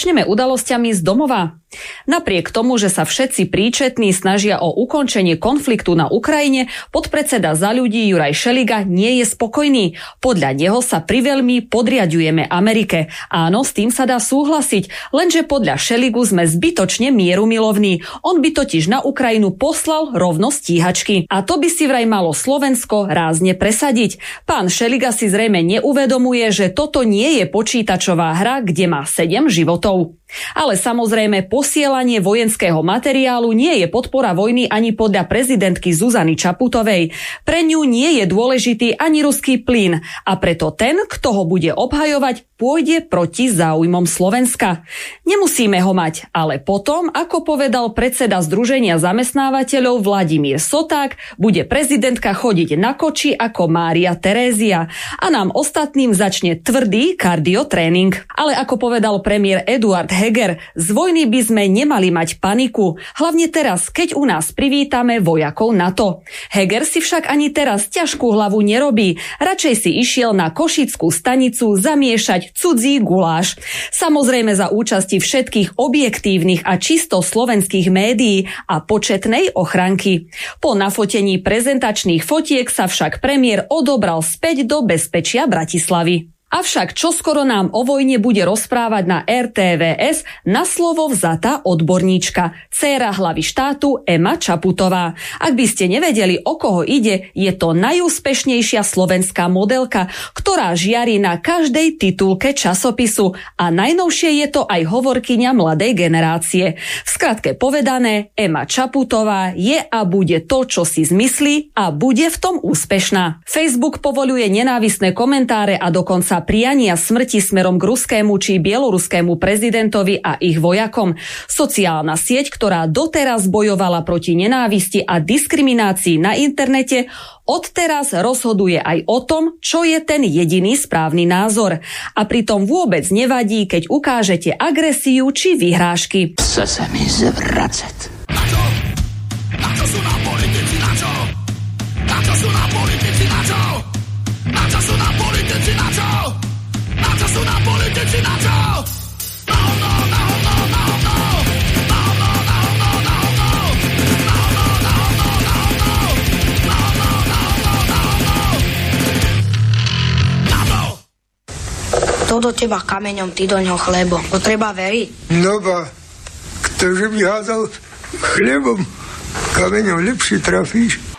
Začneme udalosťami z domova. Napriek tomu, že sa všetci príčetní snažia o ukončenie konfliktu na Ukrajine, podpredseda za ľudí Juraj Šeliga nie je spokojný. Podľa neho sa priveľmi podriadujeme Amerike. Áno, s tým sa dá súhlasiť, lenže podľa Šeligu sme zbytočne mierumilovní. On by totiž na Ukrajinu poslal rovno stíhačky. A to by si vraj malo Slovensko rázne presadiť. Pán Šeliga si zrejme neuvedomuje, že toto nie je počítačová hra, kde má 7 životov. Ale samozrejme posielanie vojenského materiálu nie je podpora vojny ani podľa prezidentky Zuzany Čaputovej. Pre ňu nie je dôležitý ani ruský plyn a preto ten, kto ho bude obhajovať, pôjde proti záujmom Slovenska. Nemusíme ho mať, ale potom, ako povedal predseda Združenia zamestnávateľov Vladimír Soták, bude prezidentka chodiť na koči ako Mária Terézia a nám ostatným začne tvrdý kardiotréning. Ale ako povedal premiér Eduard Heger, z vojny by sme nemali mať paniku, hlavne teraz, keď u nás privítame vojakov NATO. Heger si však ani teraz ťažkú hlavu nerobí, radšej si išiel na Košickú stanicu zamiešať cudzí guláš. Samozrejme za účasti všetkých objektívnych a čisto slovenských médií a početnej ochranky. Po nafotení prezentačných fotiek sa však premiér odobral späť do bezpečia Bratislavy. Avšak čoskoro nám o vojne bude rozprávať na RTVS na slovo vzatá odborníčka, dcéra hlavy štátu Ema Čaputová. Ak by ste nevedeli, o koho ide, je to najúspešnejšia slovenská modelka, ktorá žiari na každej titulke časopisu a najnovšie je to aj hovorkyňa mladej generácie. V skratke povedané, Ema Čaputová je a bude to, čo si zmyslí a bude v tom úspešná. Facebook povoluje nenávisné komentáre a dokonca priania smrti smerom k ruskému či bieloruskému prezidentovi a ich vojakom. Sociálna sieť, ktorá doteraz bojovala proti nenávisti a diskriminácii na internete, odteraz rozhoduje aj o tom, čo je ten jediný správny názor. A pritom vôbec nevadí, keď ukážete agresiu či vyhrážky. Chce se mi zvracet. Na čo? Na čo sú nám politici? Sú nám politici? Na čo? Na hovno, na hovno, na hovno! Na na na! Na na na! Na na na! Na to! Do teba kameňom, ty do ňoho chlebom. To treba veriť. No ba, ktože by házal chlebom, kameňom lepšie trafíš.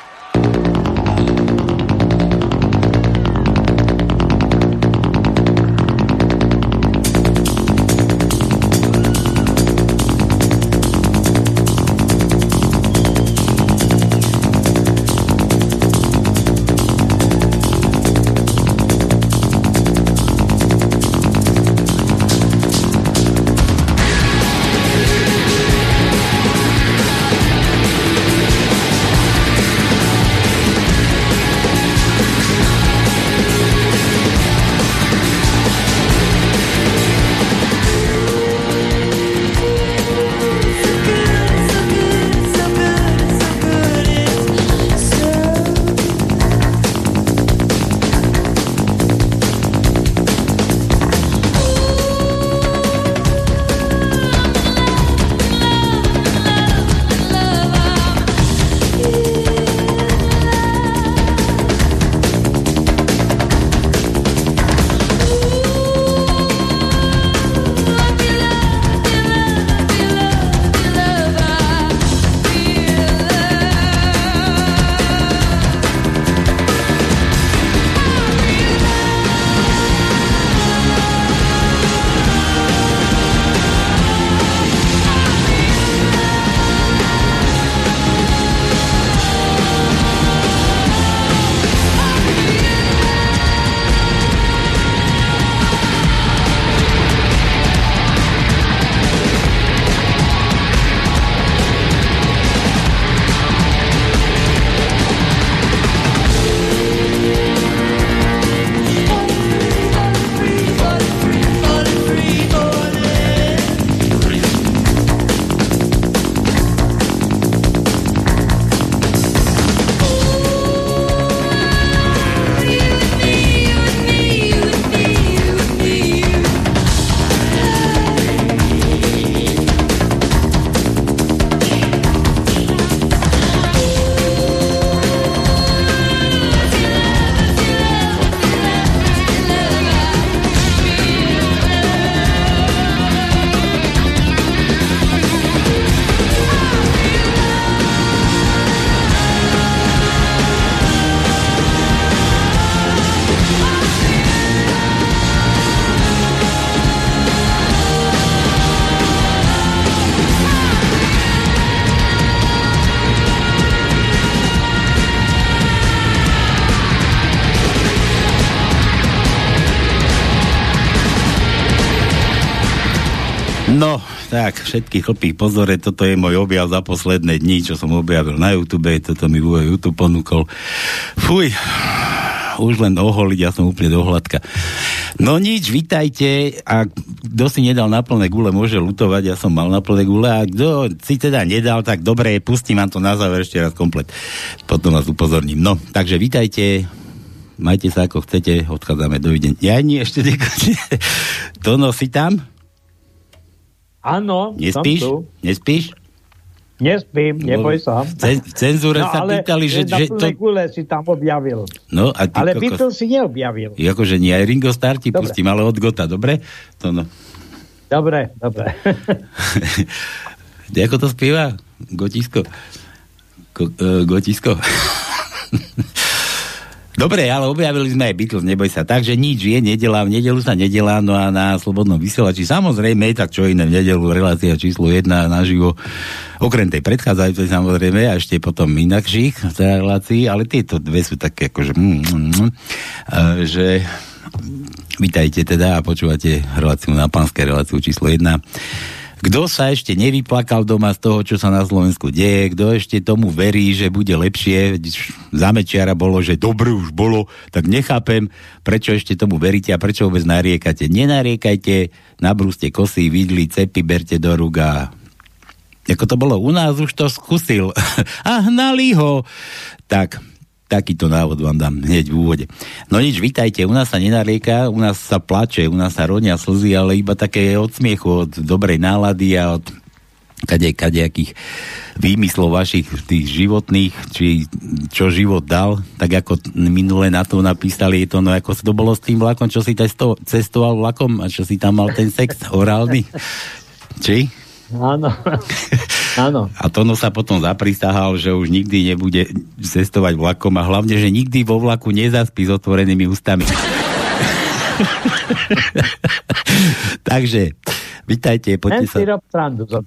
Tak, všetky chlpí pozore, toto je môj objav za posledné dni, čo som objavil na YouTube, toto mi YouTube ponúkol. Fuj, už len oholiť, ja som úplne dohľadka. No nič, vitajte a kto si nedal na plné gule, môže lutovať, ja som mal na plné gule a kto si teda nedal, tak dobre, pustím vám to na záver ešte raz komplet. Potom vás upozorním. No, takže vitajte, majte sa ako chcete, odchádzame, dovidenia. Ja nie, ešte nekončí. Tono, si tam? Áno, Nespíš? Nespíš? Nespím, neboj sa. V cenzúre No sa ale pýtali, že, na že to... gule si tam objavil. No, a ty Ale kokos- Beatles si neobjavil. Akože nie, aj Ringo Starr ti Dobre. pustím, ale od Gota, dobre? To no. Dobre, dobre. Ako to spieva? Gotisko. Ko, uh, gotisko. Dobre, ale objavili sme aj Beatles, neboj sa. Takže nič je, nedela, v nedelu sa nedelá, no a na Slobodnom vysielači samozrejme, tak čo iné v nedelu, relácia číslo 1 naživo, okrem tej predchádzajúcej samozrejme, a ešte potom inakších relácií, ale tieto dve sú také akože, mm, mm, mm, eh, že Vítajte teda a počúvate reláciu na pánske reláciu číslo 1. Kto sa ešte nevyplakal doma z toho, čo sa na Slovensku deje, kto ešte tomu verí, že bude lepšie, za Mečiara bolo, že dobre už bolo, tak nechápem, prečo ešte tomu veríte a prečo vôbec nariekate. Nenariekajte, nabrúste kosy, vidli, cepy, berte do rúk a ako to bolo u nás, už to skúsil. a hnali ho. Tak, takýto návod vám dám hneď v úvode. No nič, vitajte, u nás sa nenarieka, u nás sa plače, u nás sa ronia slzy, ale iba také od smiechu, od dobrej nálady a od kade, kadejakých výmyslov vašich tých životných, či čo život dal, tak ako minule na to napísali, je to no ako to bolo s tým vlakom, čo si cestoval vlakom a čo si tam mal ten sex orálny. Či? Áno. Áno. A Tono sa potom zaprisahal, že už nikdy nebude cestovať vlakom a hlavne, že nikdy vo vlaku nezaspí s otvorenými ústami. Takže, vitajte, Len poďte sa,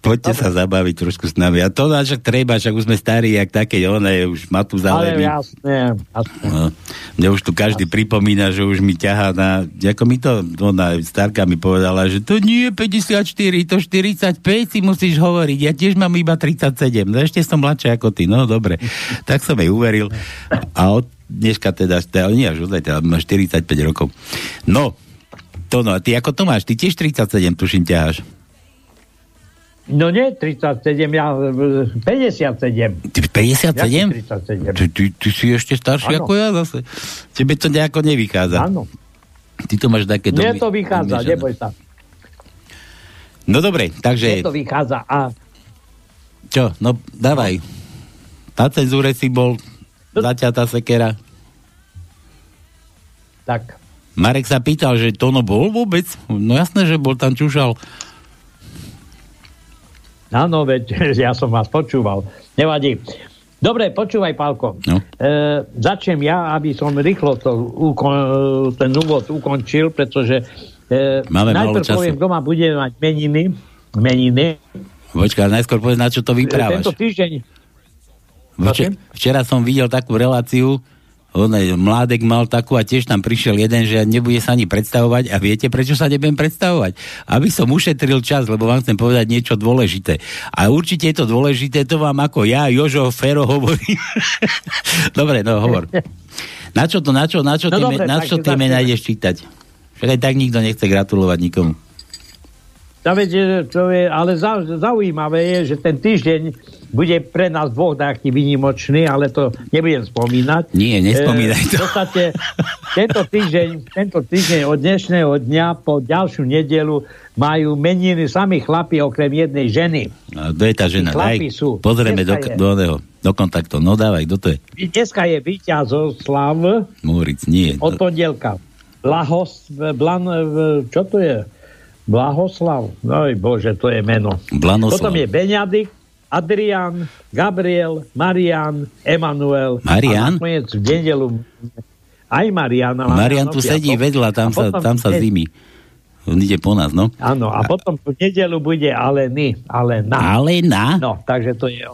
poďte Dobre. sa zabaviť trošku s nami. A to však treba, však už sme starí, jak také, one, už Ale Matuzalemi. jasné, jasné. No, mne už tu každý pripomína, že už mi ťahá na... Ako mi to, ona, starka mi povedala, že to nie je 54, to 45 si musíš hovoriť. Ja tiež mám iba 37. No ešte som mladšia ako ty. No dobre. Tak som jej uveril. A od dneška teda, teda nie až ozaj, teda má 45 rokov. No, to no, ty ako to máš? Ty tiež 37, tuším, ťaháš. No nie 37, ja e, 57. Ty 57? Ja Ty, ty, ty si ešte starší Áno. ako ja zase. Tebe to nejako nevychádza. Áno. Ty to máš také... Mne domy- to vychádza, domiešané. neboj sa. No dobre, Mne takže to vychádza. A čo, no dávaj. Na cenzúre si bol zaťatá sekera. tak, Marek sa pýtal, že to no bol vôbec? No jasné, že bol tam čušal. áno, veď ja som vás počúval. Nevadí. Dobre, počúvaj, Pálko. No. E, začnem ja, aby som rýchlo to uko- ten úvod ukončil, pretože e, Máme najprv poviem, kto ma bude mať meniny. Meniny. Počkaj, najskôr povedz, na čo to Tento vyprávaš. týždeň Vče- včera som videl takú reláciu, on mládek mal takú a tiež tam prišiel jeden, že nebude sa ani predstavovať a viete, prečo sa nebudem predstavovať? Aby som ušetril čas, lebo vám chcem povedať niečo dôležité. A určite je to dôležité, to vám ako ja, Jožo Fero hovorím. dobre, no hovor. Na čo to, na čo, na čo, No tie, dobre, na čo tie mená ideš čítať? Však aj tak nikto nechce gratulovať nikomu. Ja viete, čo je, ale zau, zaujímavé je, že ten týždeň bude pre nás dvoch taký výnimočný, ale to nebudem spomínať. Nie, nespomínaj E, to. V podstate tento týždeň, tento týždeň od dnešného dňa po ďalšiu nedelu majú meniny sami chlapi okrem jednej ženy. A kto je tá žena? chlapi Daj, sú. pozrieme do, je. do, do kontaktov. No dávaj, kto to je? Dneska je víťazoslav Múric, nie. od pondelka. Blahos, blan, čo to je? Blahoslav. Oj bože, to je meno. Blanoslav. Potom je Beňadik, Adrian, Gabriel, Marian, Emanuel. Marian? A nakoniec v nedelu aj Mariana. Marian tu sedí vedľa, tam A sa, tam sa zimy. On ide po nás, no. Áno, a potom v nedelu bude Aleny, Alena. Alena? No, takže to je...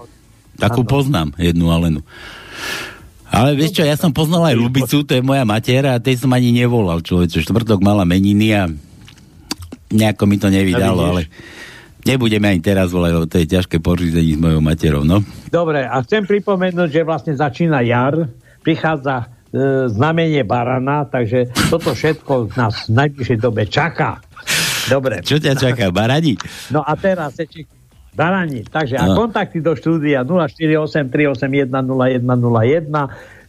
Takú áno. poznám, jednu Alenu. Ale vieš čo, ja som poznal aj Lubicu, to je moja matiera a tej som ani nevolal, človeče. Štvrtok mala meniny a nejako mi to nevydalo, ale. Nebudeme ani teraz volať, lebo to je ťažké pořízení s mojou materou, no. Dobre, a chcem pripomenúť, že vlastne začína jar, prichádza e, znamenie barana, takže toto všetko nás v najbližšej dobe čaká. Dobre. Čo ťa čaká, barani? No a teraz ešte barani. Takže no. a kontakty do štúdia 048 381 0101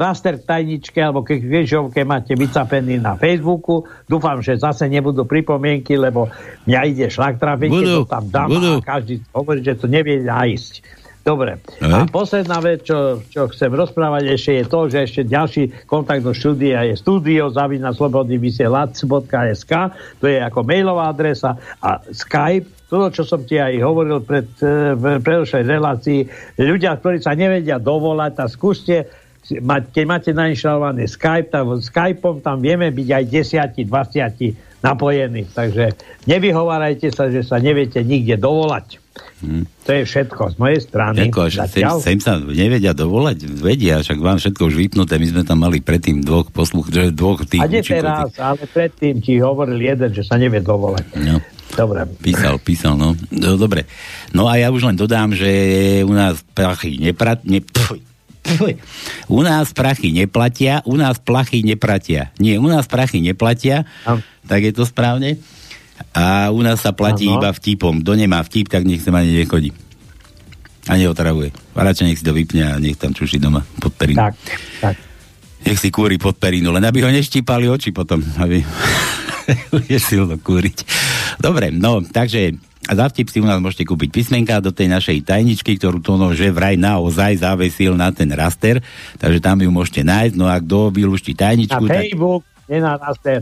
raster k tajničke alebo ke kvižovke máte vycapený na Facebooku. Dúfam, že zase nebudú pripomienky, lebo mňa ide šlak trafiť, keď to tam dám budú. a každý hovorí, že to nevie nájsť. Dobre. A posledná vec, čo, čo chcem rozprávať ešte je to, že ešte ďalší kontakt do štúdia je studio zavina slobodnyvysielac.sk to je ako mailová adresa a Skype to, čo som ti aj hovoril pred, eh, v predošlej relácii, ľudia, ktorí sa nevedia dovolať, tak skúste keď máte nainštalovaný Skype, tak Skypeom tam vieme byť aj 10, 20 napojení. Takže nevyhovárajte sa, že sa neviete nikde dovolať. Hmm. To je všetko z mojej strany. Ďako, sem, sem sa nevedia dovolať, vedia, však vám všetko už vypnuté, my sme tam mali predtým dvoch posluch, dvoch tých A nie teraz, ale predtým ti hovoril jeden, že sa nevie dovolať. No. Dobre. Písal, písal, no. no. Dobre. No a ja už len dodám, že u nás prachy neprat... Ne, pfuj, u nás prachy neplatia, u nás plachy neplatia. Nie, u nás prachy neplatia, a... tak je to správne. A u nás sa platí ano. iba vtipom. Kto nemá vtip, tak nech sa ani nechodí. A neotravuje. A radšej nech si to vypne a nech tam čuší doma pod perinu. Tak, tak. Nech si kúri pod perinu, len aby ho neštípali oči potom, aby bude silno kúriť. Dobre, no, takže a za vtip si u nás môžete kúpiť písmenka do tej našej tajničky, ktorú to no, že vraj naozaj zavesil na ten raster, takže tam ju môžete nájsť. No a kto vylúšti tajničku... Na Facebook, tak... nie na raster.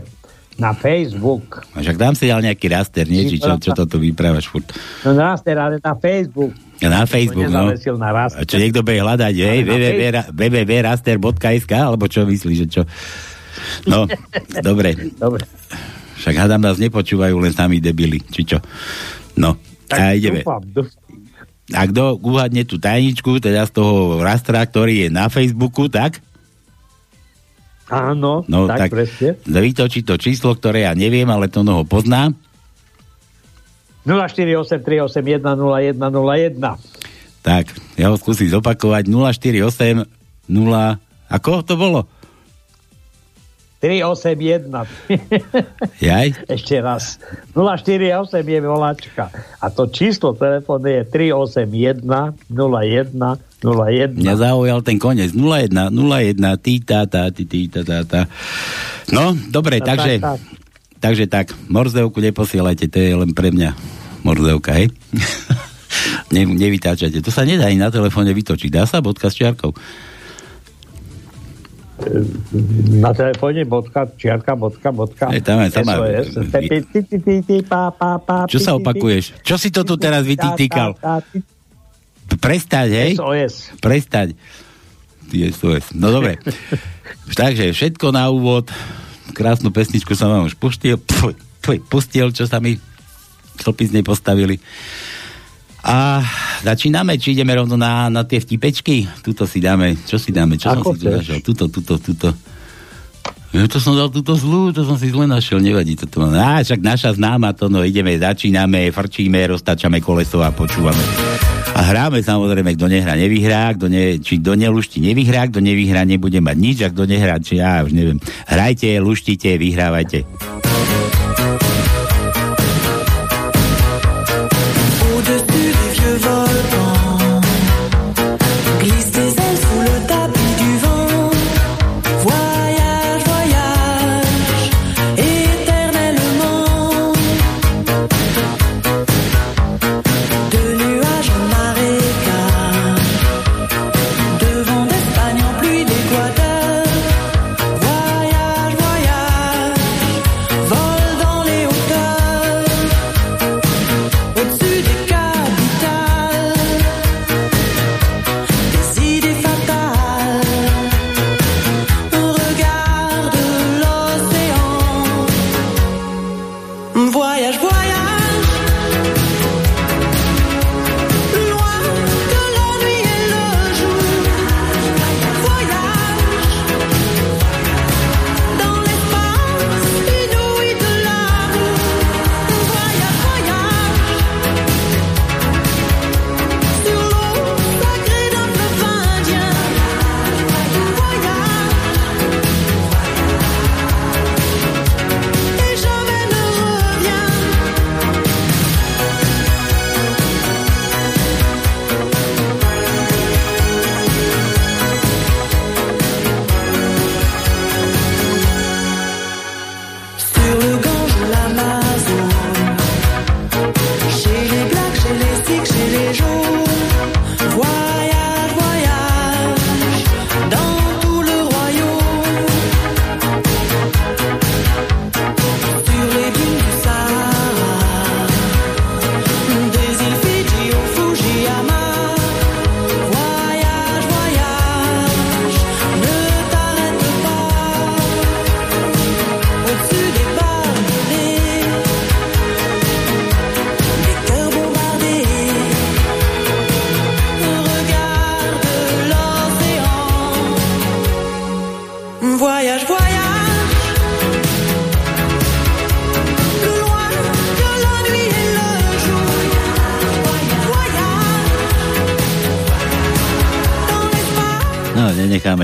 Na Facebook. A však dám si dal nejaký raster, nie? Či čo, čo to tu vyprávaš furt? No na raster, ale na Facebook. Na Facebook, no. Na. A čo niekto bude hľadať, hej, www.raster.sk, alebo čo myslíš, že čo? No, dobre. Dobre. Však hádam nás nepočúvajú len sami debili, či čo? No, tak a ideme. Dúfam, dúfam. A kto uhadne tú tajničku, teda z toho rastra, ktorý je na Facebooku, tak? Áno, no, tak, tak presne. Vytočí to číslo, ktoré ja neviem, ale to ho pozná. 0483810101. Tak, ja ho skúsim zopakovať. 048 0... Ako to bolo? 381. Jaj? Ešte raz. 048 je volačka. A to číslo telefónu je 381 01 01. Mňa zaujal ten koniec. 01 01 tí tá tá tí tí tá tá tá. No, dobre, no, takže tak, tak. takže tak, morzevku neposielajte, to je len pre mňa morzevka, hej? ne, nevytáčajte. To sa nedá ani na telefóne vytočiť. Dá sa bodka s čiarkou? Na telefóne bodka, čiarka, bodka, bodka. Je, tam je, tam Čo sa opakuješ? Čo si to tu teraz vytýkal? Prestať, hej? SOS. Prestať. SOS. No dobre. Takže všetko na úvod. Krásnu pesničku som vám už pustil. pustil, čo sa mi chlpi z nej postavili. A začíname, či ideme rovno na, na tie vtipečky? Tuto si dáme, čo si dáme, čo Ako som si tu našiel? Tuto, tuto, tuto. Ja to som dal túto zlú, to som si zle našiel, nevadí to. Á, však naša známa to, no ideme, začíname, frčíme, roztačame koleso a počúvame. A hráme samozrejme, kto nehrá, nevyhrá, kto ne, či kto nelušti, nevyhrá, kto nevyhrá, nebude mať nič, a kto nehrá, či ja už neviem. Hrajte, luštite, vyhrávajte.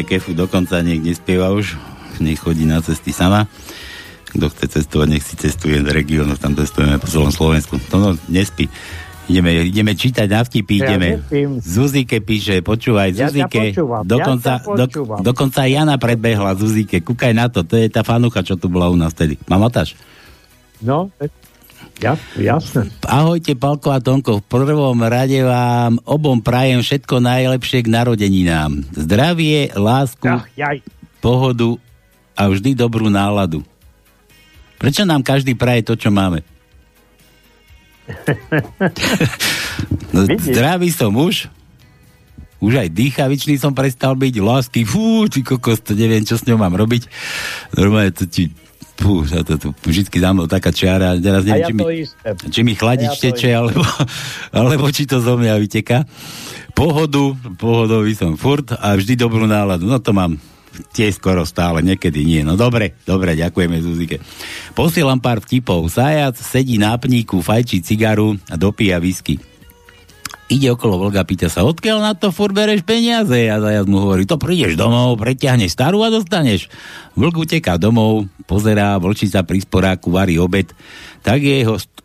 Kefu dokonca, nech nespieva už, nech chodí na cesty sama. Kto chce cestovať, nech si cestuje do regiónu, tam cestujeme po celom Slovensku. To no, nespí. Ideme, ideme čítať na vtipy, ja ideme. Nespím. Zuzike píše, počúvaj, ja Zuzike. dokonca, ja do, dokonca Jana predbehla Zuzike. Kúkaj na to, to je tá fanucha, čo tu bola u nás vtedy. Mamotáš? No, ja, jasne. Ahojte, Palko a Tonko. V prvom rade vám obom prajem všetko najlepšie k narodeninám. Zdravie, lásku, Ach, jaj. pohodu a vždy dobrú náladu. Prečo nám každý praje to, čo máme? no, zdravý som muž, už aj dýchavičný som prestal byť, lásky, fú, ty kokos, to neviem, čo s ňou mám robiť. Normálne to ti, fú, to, to, to vždycky dám taká čiara, teraz neviem, ja či, mi, či mi chladič ja teče, alebo, alebo či to zo mňa vyteká. Pohodu, pohodový som furt a vždy dobrú náladu. No to mám tie skoro stále, niekedy nie. No dobre, dobre, ďakujeme Zuzike. Posielam pár vtipov. Zajac sedí na pníku, fajčí cigaru a dopíja whisky. Ide okolo vlga, pýta sa, odkiaľ na to furt bereš peniaze? A zajac mu hovorí, to prídeš domov, preťahneš starú a dostaneš. Vlk uteká domov, pozerá, vlčica pri sporáku varí obed, tak je jeho st-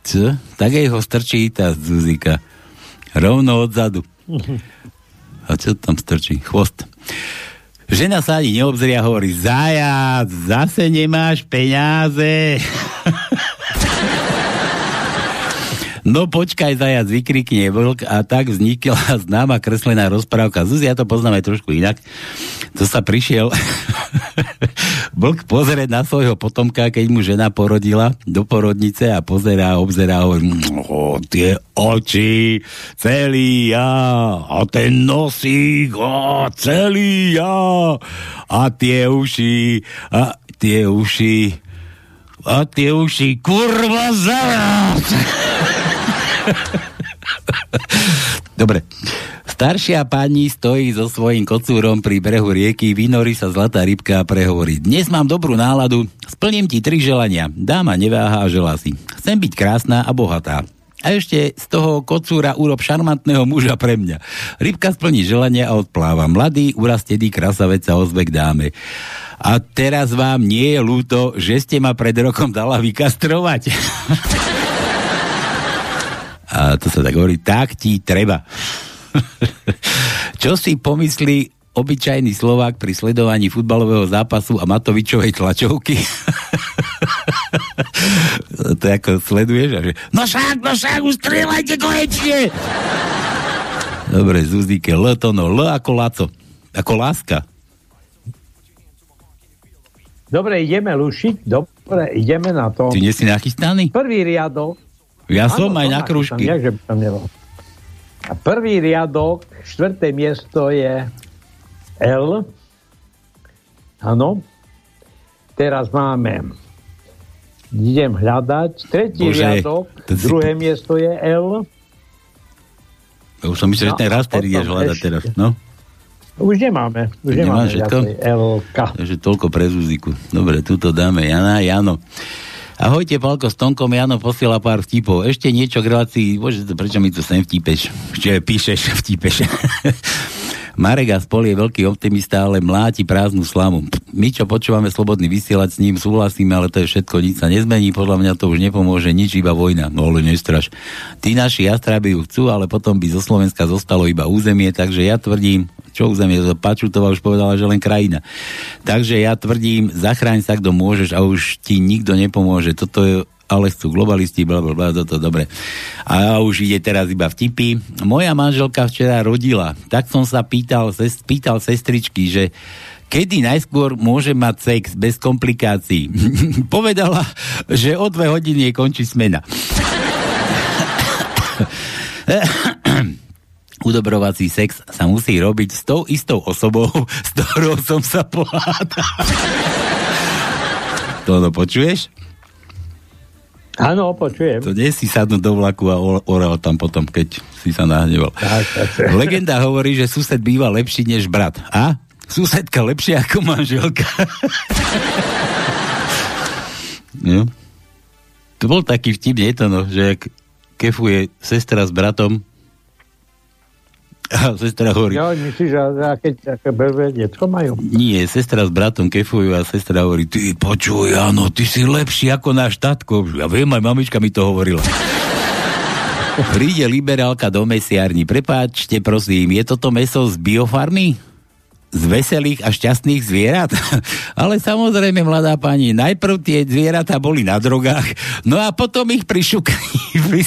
Co? Tak je ho strčí tá Zuzika. Rovno odzadu. A čo tam strčí? Chvost. Žena sa ani neobzrie a hovorí, zajac, zase nemáš peniaze. No počkaj, zajac, vykrikne vlk a tak vznikla známa kreslená rozprávka. Zuzi, ja to poznám aj trošku inak. To sa prišiel vlk pozrieť na svojho potomka, keď mu žena porodila do porodnice a pozerá, obzerá, hovorí, oh, tie oči, celý ja, a ten nosík, oh, celý ja, a tie uši, a tie uši, a tie uši, kurva zajac! Dobre. Staršia pani stojí so svojím kocúrom pri brehu rieky, vynorí sa zlatá rybka a prehovorí. Dnes mám dobrú náladu, splním ti tri želania. Dáma neváha a želá si. Chcem byť krásna a bohatá. A ešte z toho kocúra urob šarmantného muža pre mňa. Rybka splní želanie a odpláva. Mladý, urastený krasavec sa ozve k dáme. A teraz vám nie je ľúto, že ste ma pred rokom dala vykastrovať. A to sa tak hovorí, tak ti treba. Čo si pomyslí obyčajný Slovák pri sledovaní futbalového zápasu a Matovičovej tlačovky? to ako sleduješ? A že, no však, no však, už strieľajte konečne! Dobre, Zuzike, L to no, L ako Laco. Ako láska. Dobre, ideme lušiť, dobre, ideme na to. Ty nie si nachystaný? Prvý riadok, ja ano, som aj na kružky. Jak, že by tam nebol. A prvý riadok, štvrté miesto je L. Áno. Teraz máme idem hľadať. Tretí Bože, riadok, druhé si... miesto je L. Už som myslel, no, že ten raz tedy ideš hľadať ešte. teraz. No? Už nemáme. Už nemáme všetko? Takže toľko pre Zuziku. Dobre, tuto dáme Jana. Jano. Ahojte, Palko, s Tonkom Jano posiela pár vtipov. Ešte niečo k relácii, bože, prečo mi to sem vtipeš? Ešte píšeš, vtipeš. Marek Aspol je veľký optimista, ale mláti prázdnu slamu. My, čo počúvame slobodný vysielať s ním, súhlasíme, ale to je všetko, nič sa nezmení, podľa mňa to už nepomôže, nič, iba vojna. No ale nestraž. Tí naši jastraby ju chcú, ale potom by zo Slovenska zostalo iba územie, takže ja tvrdím, čo územie, Pačutová už povedala, že len krajina. Takže ja tvrdím, zachráň sa, kto môžeš a už ti nikto nepomôže. Toto je ale chcú globalisti, bla, bla, bla, toto dobre. A už ide teraz iba vtipy. Moja manželka včera rodila, tak som sa pýtal, ses, pýtal sestričky, že kedy najskôr môže mať sex bez komplikácií. Povedala, že o dve hodiny je končí smena. Udobrovací sex sa musí robiť s tou istou osobou, s ktorou som sa pohádal. to no počuješ? Áno, počujem. To nie si sadnúť do vlaku a oral tam potom, keď si sa nahneval. Tak, tak. Legenda hovorí, že sused býva lepší než brat. A? Susedka lepšia ako manželka. no. To bol taký vtip, nie to, no, že ak kefuje sestra s bratom sestra hovorí... Ja, myslíš, že aké, aké belvé detko majú? Nie, sestra s bratom kefujú a sestra hovorí, ty počuj, áno, ty si lepší ako náš tatko. Ja viem, aj mamička mi to hovorila. Príde liberálka do mesiarni. Prepáčte, prosím, je toto meso z biofarmy? Z veselých a šťastných zvierat? Ale samozrejme, mladá pani, najprv tie zvieratá boli na drogách, no a potom ich pri šukaní, pri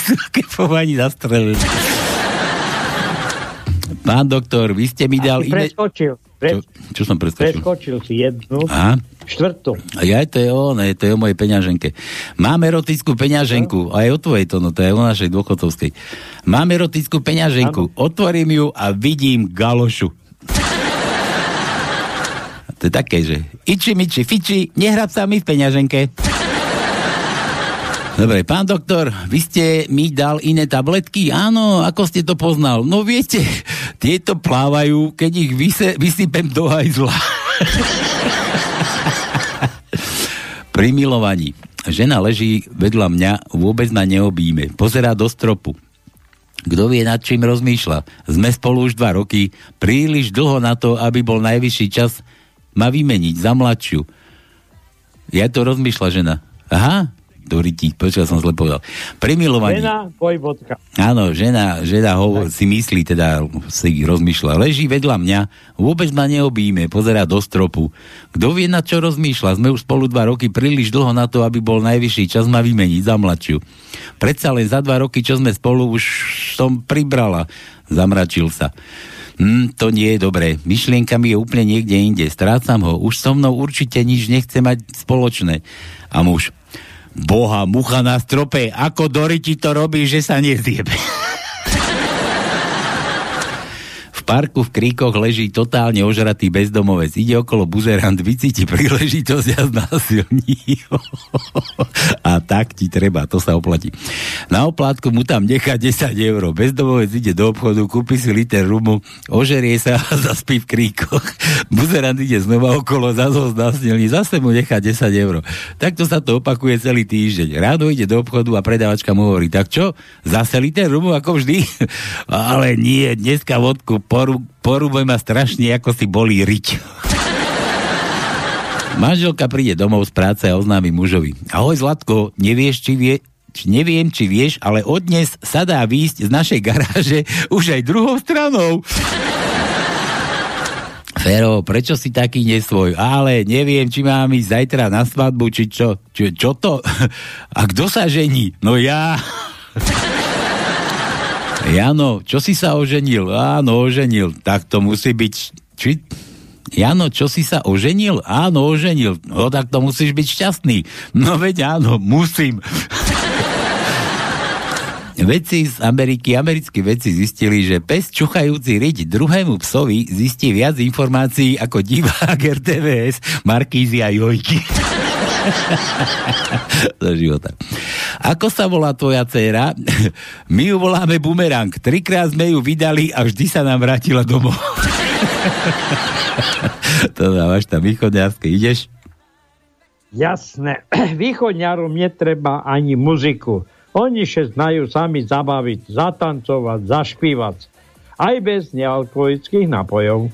zastrelili. Pán doktor, vy ste mi dal iné... Preskočil. Čo, čo som preskočil? Preskočil si jednu, Aha. štvrtú. A ja, to je o, ne, to je o mojej peňaženke. Mám erotickú peňaženku, aj o tvojej to, no to je o našej dôchodcovskej. Mám erotickú peňaženku, otvorím ju a vidím galošu. To je také, že iči, miči, fiči, nehrab sa mi v peňaženke. Dobre, pán doktor, vy ste mi dal iné tabletky? Áno, ako ste to poznal? No viete, tieto plávajú, keď ich vyse, vysypem do hajzla. Pri milovaní. Žena leží vedľa mňa, vôbec ma neobíme. Pozerá do stropu. Kto vie, nad čím rozmýšľa? Sme spolu už dva roky, príliš dlho na to, aby bol najvyšší čas ma vymeniť za mladšiu. Ja to rozmýšľa žena. Aha, Doriti, počkaj, som zle povedal. Pri milovaní. Žena, pojvodka. Áno, žena, žena ho si myslí, teda si rozmýšľa. Leží vedľa mňa, vôbec ma neobíme, pozerá do stropu. Kto vie, na čo rozmýšľa? Sme už spolu dva roky, príliš dlho na to, aby bol najvyšší čas ma vymeniť za mladšiu. Predsa len za dva roky, čo sme spolu, už som pribrala. Zamračil sa. Hm, to nie je dobré. Myšlienka mi je úplne niekde inde. Strácam ho. Už so mnou určite nič nechce mať spoločné. A muž. Boha, mucha na strope, ako Doriti to robí, že sa nezjebe. Parku v kríkoch leží totálne ožratý bezdomovec. Ide okolo buzerant, vycíti príležitosť a znásilní. a tak ti treba, to sa oplatí. Na oplátku mu tam nechá 10 eur. Bezdomovec ide do obchodu, kúpi si liter rumu, ožerie sa a zaspí v kríkoch. Buzerant ide znova okolo, zase ho znásilní, zase mu nechá 10 eur. Takto sa to opakuje celý týždeň. Ráno ide do obchodu a predávačka mu hovorí, tak čo, zase liter rumu ako vždy? Ale nie, dneska vodku poru, porúboj ma strašne, ako si bolí riť. Manželka príde domov z práce a oznámi mužovi. Ahoj Zlatko, nevieš, či vie, či neviem, či vieš, ale odnes sa dá výjsť z našej garáže už aj druhou stranou. Fero, prečo si taký nesvoj? Ale neviem, či mám ísť zajtra na svadbu, či čo, čo, čo to? A kto sa žení? No ja. Jano, čo si sa oženil? Áno, oženil. Tak to musí byť... Či... Jano, čo si sa oženil? Áno, oženil. No tak to musíš byť šťastný. No veď áno, musím. Vedci z Ameriky, americkí vedci zistili, že pes čuchajúci riť druhému psovi zistí viac informácií ako divák RTVS, Markízy a Jojky. Do života. Ako sa volá tvoja dcéra? My ju voláme Bumerang. Trikrát sme ju vydali a vždy sa nám vrátila domov. to dávaš tam východňarské. Ideš? Jasné. Východňarom netreba ani muziku. Oni sa znajú sami zabaviť, zatancovať, zašpívať. Aj bez nealkoholických napojov.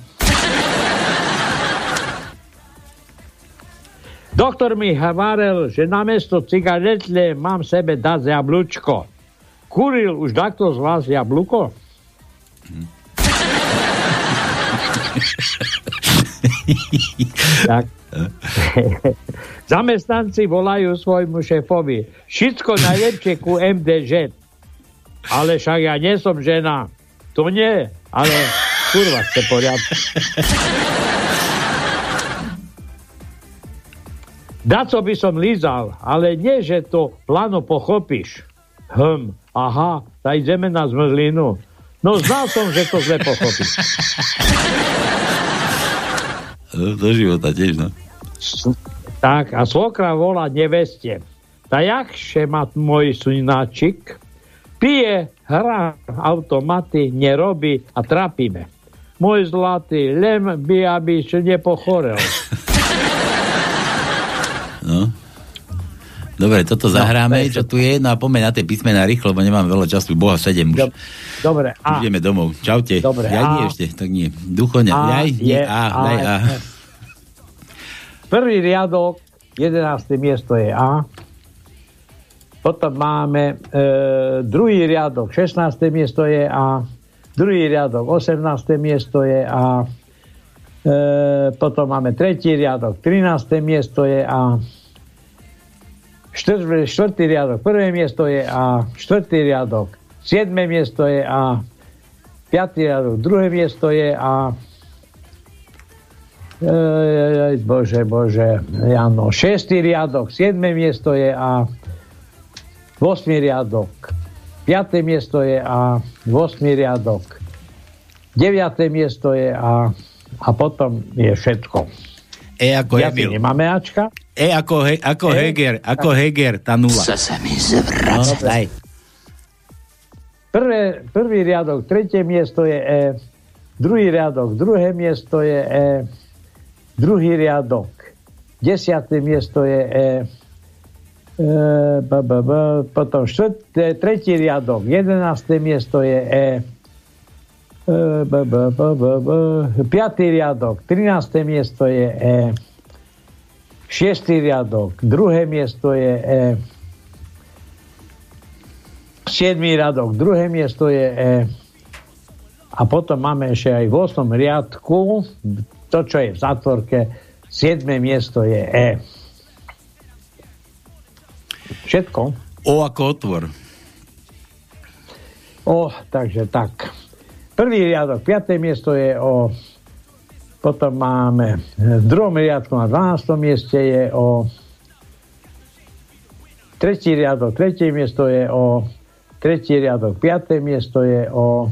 Doktor mi hovoril, že namiesto cigaretle mám sebe dať jablúčko. Kuril už takto z vás jablúko? tak. Zamestnanci volajú svojmu šéfovi. Všetko najlepšie ku MDŽ. Ale však ja nie som žena. To nie, ale kurva ste poriadku. Daco by som lízal, ale nie, že to plano pochopíš. Hm, aha, tak ideme na zmrzlinu. No znal som, že to zle pochopíš. Do života tiež, no. Tak, a svokra volá neveste. Tak jakže má môj synáčik? Pije, hrá automaty, nerobí a trápime. Môj zlatý, len by, aby si nepochorel. Dobre, toto No, zahráme, čo tu je, no a poďme na tie písmená rýchlo, lebo nemám veľa času, boha sedem už. Dob- Dobre, A. ideme domov. Čaute. Dobre, ja A. nie ešte, tak nie. Duchoňa. A Jaj, nie, je A, daj A. Prvý riadok, 11. miesto je A. Potom máme e, druhý riadok, 16. miesto je A. Druhý riadok, 18. miesto je A. E, potom máme tretí riadok, 13. miesto je A. Štvrtý, štvrtý riadok, prvé miesto je A. Štvrtý riadok, 7. miesto je A. Piatý riadok, druhé miesto je A. Bože, bože, Jano. Šestý riadok, siedme miesto je A. Vosmý riadok, piaté miesto je A. Vosmý riadok, deviaté miesto je A. A potom je všetko. E ako Ja Emil. nemáme Ačka? E ako, he, ako E? Heger, ako Heger, tá nula. Chce sa mi No, zvracať. daj. Prvé, prvý riadok, tretie miesto je E. Druhý riadok, druhé miesto je E. Druhý riadok, desiaté miesto je E. E, b, b, b, potom štvrté, tretí riadok, jedenácté miesto je E. E, b, b, b, b, b, piatý riadok, trinácté miesto je E. Šiestý riadok, druhé miesto je E. 7. riadok, druhé miesto je E. A potom máme ešte aj v 8. riadku, to, čo je v zátvorke, 7. miesto je E. Všetko. O ako otvor. O, takže tak. Prvý riadok, 5. miesto je O. Potom máme v druhom riadku na 12. mieste je O. Tretí riadok, tretie miesto je O. Tretí riadok, piaté miesto je O.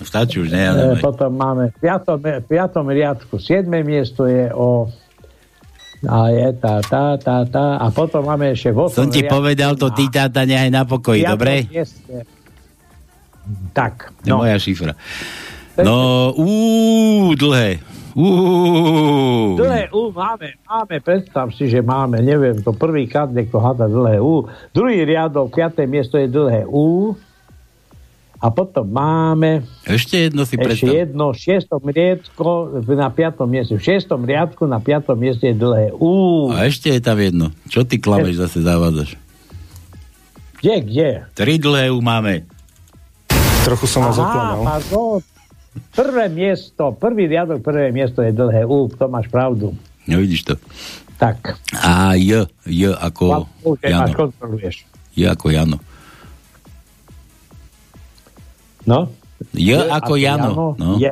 Stačí už, ne? Ja E, potom máme v piatom, v piatom riadku 7. miesto je o a je tá, tá, tá, tá. A potom máme ešte v 8. Som ti riadku povedal to ty táta nehaj na pokoji, dobre? mieste. Tak, je no. moja šifra. No, úúú, dlhé. Úúú. Dlhé U máme, máme, predstav si, že máme, neviem, to prvýkrát niekto hada dlhé U. Druhý riadok, piaté miesto je dlhé U. A potom máme Ešte jedno si ešte predstav. jedno, v šiestom riadku na piatom mieste. V šiestom riadku na piatom mieste je dlhé U. A ešte je tam jedno. Čo ty klameš, zase zavádzaš? Kde, kde? Tri dlhé U máme. Trochu som vás Aha, oklamal. pardon. Prvé miesto, prvý riadok, prvé miesto je dlhé U, to máš pravdu. No vidíš to. Tak, A J, J ako už aj máš Jano. kontroluješ. J ako Jano. No? J ako Jano. No. Je.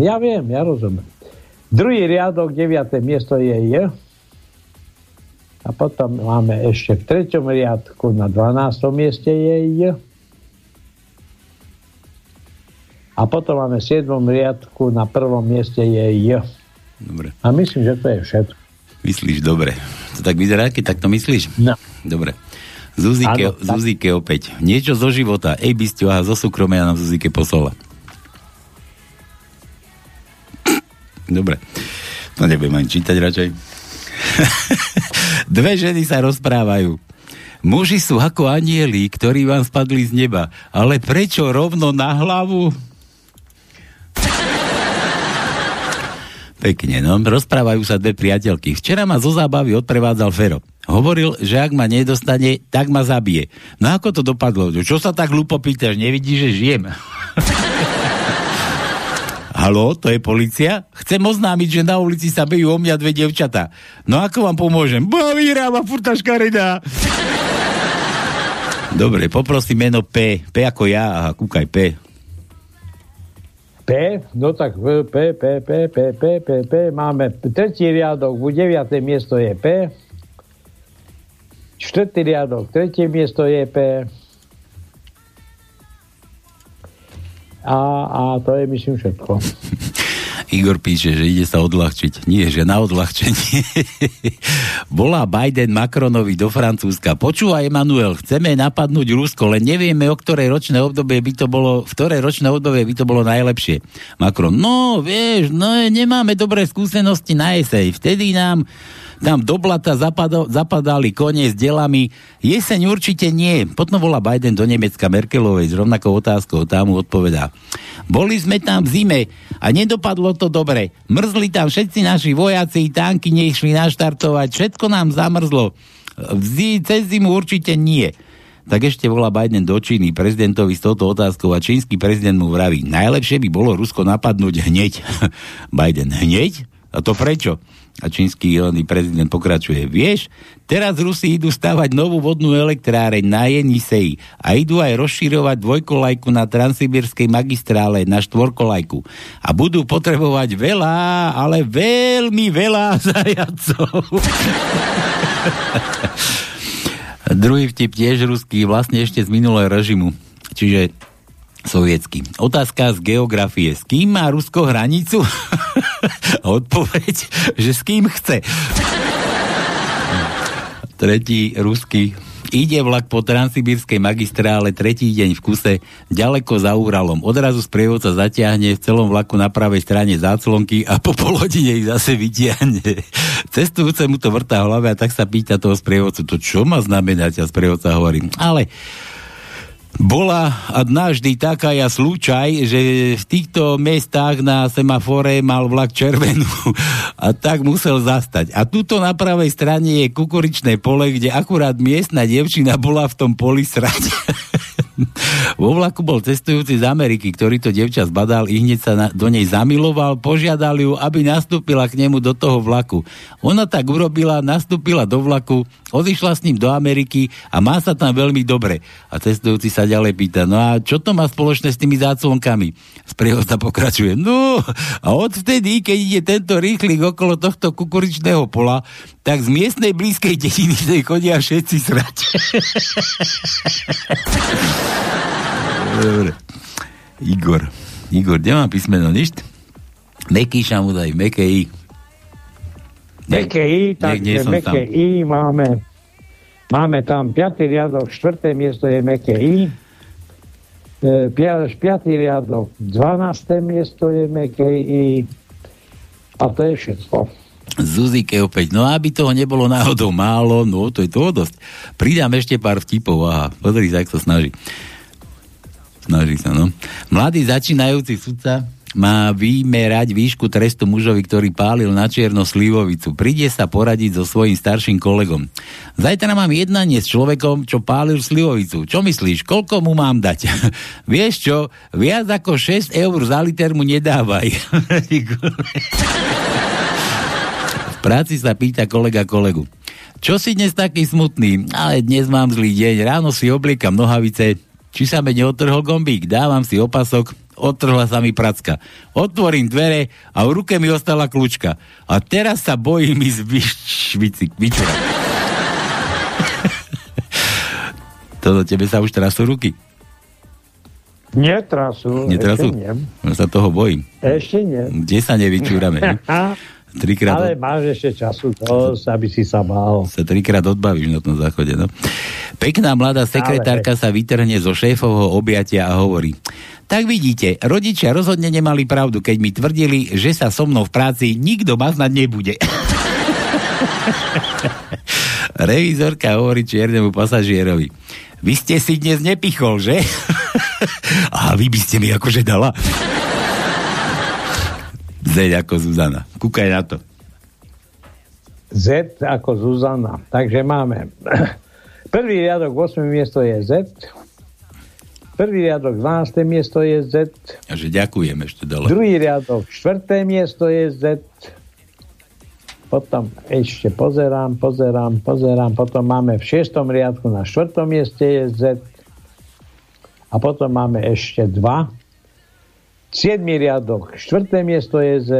Ja viem, ja rozumiem. Druhý riadok, deviaté miesto je J. A potom máme ešte v treťom riadku na 12. mieste je J. A potom máme v 7. riadku na prvom mieste je J. Dobre. A myslím, že to je všetko. Myslíš, dobre. To tak vyzerá, keď takto myslíš? No. Dobre. Zuzike, tak. Zuzike opäť. Niečo zo života. Ej, bysťo, a zo súkromia nám Zuzike poslala. Dobre. To nebudem ani čítať radšej. Dve ženy sa rozprávajú. Muži sú ako anieli, ktorí vám spadli z neba. Ale prečo rovno na hlavu? Pekne, no. Rozprávajú sa dve priateľky. Včera ma zo zábavy odprevádzal Fero. Hovoril, že ak ma nedostane, tak ma zabije. No ako to dopadlo? Čo sa tak hlúpo pýtaš? Nevidíš, že žijem? Haló, to je policia? Chcem oznámiť, že na ulici sa bijú o mňa dve devčatá. No ako vám pomôžem? Bavíra ma furta škaredá. Dobre, poprosím meno P. P ako ja, aha, kúkaj P. P, no tak v- P, P, P, P, P, P, P, máme tretí riadok, v 9. miesto je P, štvrtý riadok, tretie miesto je P, a, a to je myslím všetko. Igor píše, že ide sa odľahčiť. Nie, že na odľahčenie. Volá Biden Macronovi do Francúzska. Počúvaj, Emanuel, chceme napadnúť Rusko, len nevieme, o ktorej ročné obdobie by to bolo, v ktoré ročné obdobie by to bolo najlepšie. Macron, no, vieš, no, nemáme dobré skúsenosti na jesej. Vtedy nám Tam do blata zapado, zapadali kone s delami. Jeseň určite nie. Potom volá Biden do Nemecka Merkelovej s rovnakou otázkou. Tá mu odpovedá. Boli sme tam v zime a nedopadlo to dobre. Mrzli tam všetci naši vojaci, tanky nešli naštartovať, všetko nám zamrzlo. V cez zimu určite nie tak ešte volá Biden do Číny prezidentovi s touto otázkou a čínsky prezident mu vraví, najlepšie by bolo Rusko napadnúť hneď. Biden, hneď? A to prečo? A čínsky prezident pokračuje. Vieš, teraz Rusi idú stavať novú vodnú elektráreň na Jenisei a idú aj rozširovať dvojkolajku na transsibirskej magistrále na štvorkolajku. A budú potrebovať veľa, ale veľmi veľa zajacov. Druhý vtip tiež ruský, vlastne ešte z minulého režimu, čiže sovietský. Otázka z geografie. S kým má Rusko hranicu? Odpoveď, že s kým chce. Tretí ruský Ide vlak po transsibírskej magistrále tretí deň v kuse, ďaleko za Úralom. Odrazu sprievodca zatiahne v celom vlaku na pravej strane záclonky a po pol hodine ich zase vytiahne. Cestujúce mu to vrtá hlave a tak sa pýta toho sprievodcu, to čo má znamenať? A sprievodca hovorí, ale bola a navždy taká ja slučaj, že v týchto miestach na semafore mal vlak červenú a tak musel zastať. A tuto na pravej strane je kukuričné pole, kde akurát miestna devčina bola v tom poli srať. Vo vlaku bol cestujúci z Ameriky, ktorý to devča zbadal i hneď sa na, do nej zamiloval, požiadal ju, aby nastúpila k nemu do toho vlaku. Ona tak urobila, nastúpila do vlaku, odišla s ním do Ameriky a má sa tam veľmi dobre. A cestujúci sa ďalej pýta, no a čo to má spoločné s tými záclonkami? Sprievodca pokračuje, no a odvtedy, keď ide tento rýchlik okolo tohto kukuričného pola, tak z miestnej blízkej dediny sa chodia všetci srať. Dobre. Igor. Igor, kde mám písmeno? Nič? Meký šamudaj, meké I. Meké I, takže meké I máme máme tam 5. riadok, 4. miesto je meké I. 5. E, riadok, 12. miesto je meké I. A to je všetko. Zuzike opäť, no aby toho nebolo náhodou málo, no to je toho dosť. Pridám ešte pár vtipov, aha, pozri sa, ak sa snaží. Snaží sa, no. Mladý začínajúci sudca má vymerať výšku trestu mužovi, ktorý pálil na čierno slivovicu. Príde sa poradiť so svojím starším kolegom. Zajtra mám jednanie s človekom, čo pálil slivovicu. Čo myslíš, koľko mu mám dať? Vieš čo, viac ako 6 eur za liter mu nedávaj. práci sa pýta kolega kolegu. Čo si dnes taký smutný? Ale dnes mám zlý deň. Ráno si obliekam nohavice, či sa mi neotrhol gombík, dávam si opasok, otrhla sa mi pracka. Otvorím dvere a v ruke mi ostala kľúčka. A teraz sa bojím ísť vyčurať. Toto tebe sa už trasú ruky. Netrasú. Netrasú? Ešte nie. Ja sa toho bojím. Ešte nie. Kde sa nevyčúrame? trikrát... Ale máš ešte času dosť, aby si sa mal. Sa trikrát odbavíš na tom záchode, no. Pekná mladá sekretárka Ale... sa vytrhne zo šéfovho objatia a hovorí tak vidíte, rodičia rozhodne nemali pravdu, keď mi tvrdili, že sa so mnou v práci nikto maznať nebude. Revizorka hovorí čiernemu pasažierovi. Vy ste si dnes nepichol, že? a vy by ste mi akože dala. Z ako Zuzana. Kúkaj na to. Z ako Zuzana. Takže máme prvý riadok, 8. miesto je Z. Prvý riadok, 12. miesto je Z. A že ďakujem ešte dole. Druhý riadok, 4. miesto je Z. Potom ešte pozerám, pozerám, pozerám. Potom máme v 6. riadku na 4. mieste je Z. A potom máme ešte 2 7. riadok, 4. miesto je Z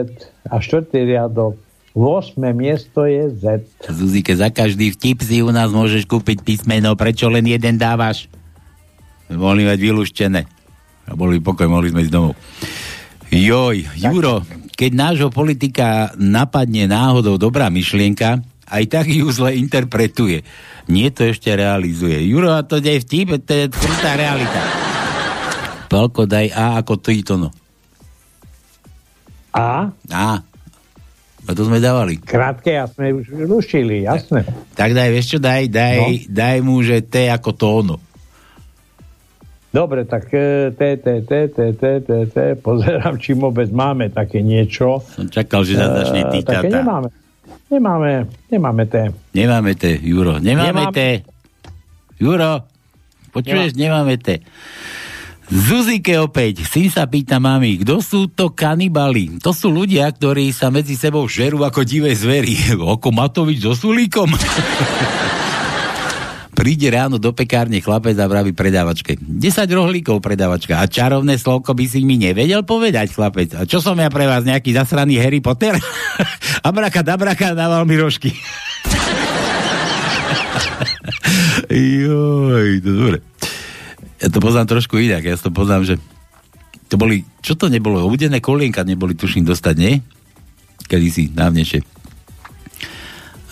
a 4. riadok, 8. miesto je Z. Zuzike, za každý vtip si u nás môžeš kúpiť písmeno, prečo len jeden dávaš? Mohli mať vylúštené. A boli pokoj, mohli sme ísť domov. Joj, Juro, keď nášho politika napadne náhodou dobrá myšlienka, aj tak ju zle interpretuje. Nie to ešte realizuje. Juro, a to je vtip, to je krutá realita. Palko, daj A ako to no. A? A. A to sme dávali. Krátke a sme už rušili, jasné. Tak daj, vieš čo, daj, daj, no. daj mu, že T ako tóno. Dobre, tak e, T, T, T, T, T, T, T, pozerám, či vôbec máme také niečo. Som čakal, že začne ty, Také nemáme. Nemáme, nemáme T. Nemáme T, Juro, nemáme Nemám... T. Juro, počuješ, nemáme T. Zuzike opäť, syn sa pýta mami, kto sú to kanibali? To sú ľudia, ktorí sa medzi sebou žerú ako divé zvery. Ako Matovič so Sulíkom? Príde ráno do pekárne chlapec a vraví predávačke. 10 rohlíkov predávačka. A čarovné slovko by si mi nevedel povedať, chlapec. A čo som ja pre vás, nejaký zasraný Harry Potter? Abraka dabraka dával mi rožky. Joj, to dobre. Ja to poznám trošku inak. Ja to poznám, že to boli, čo to nebolo? Udené kolienka neboli, tuším, dostať, nie? Kedy si, dávnejšie.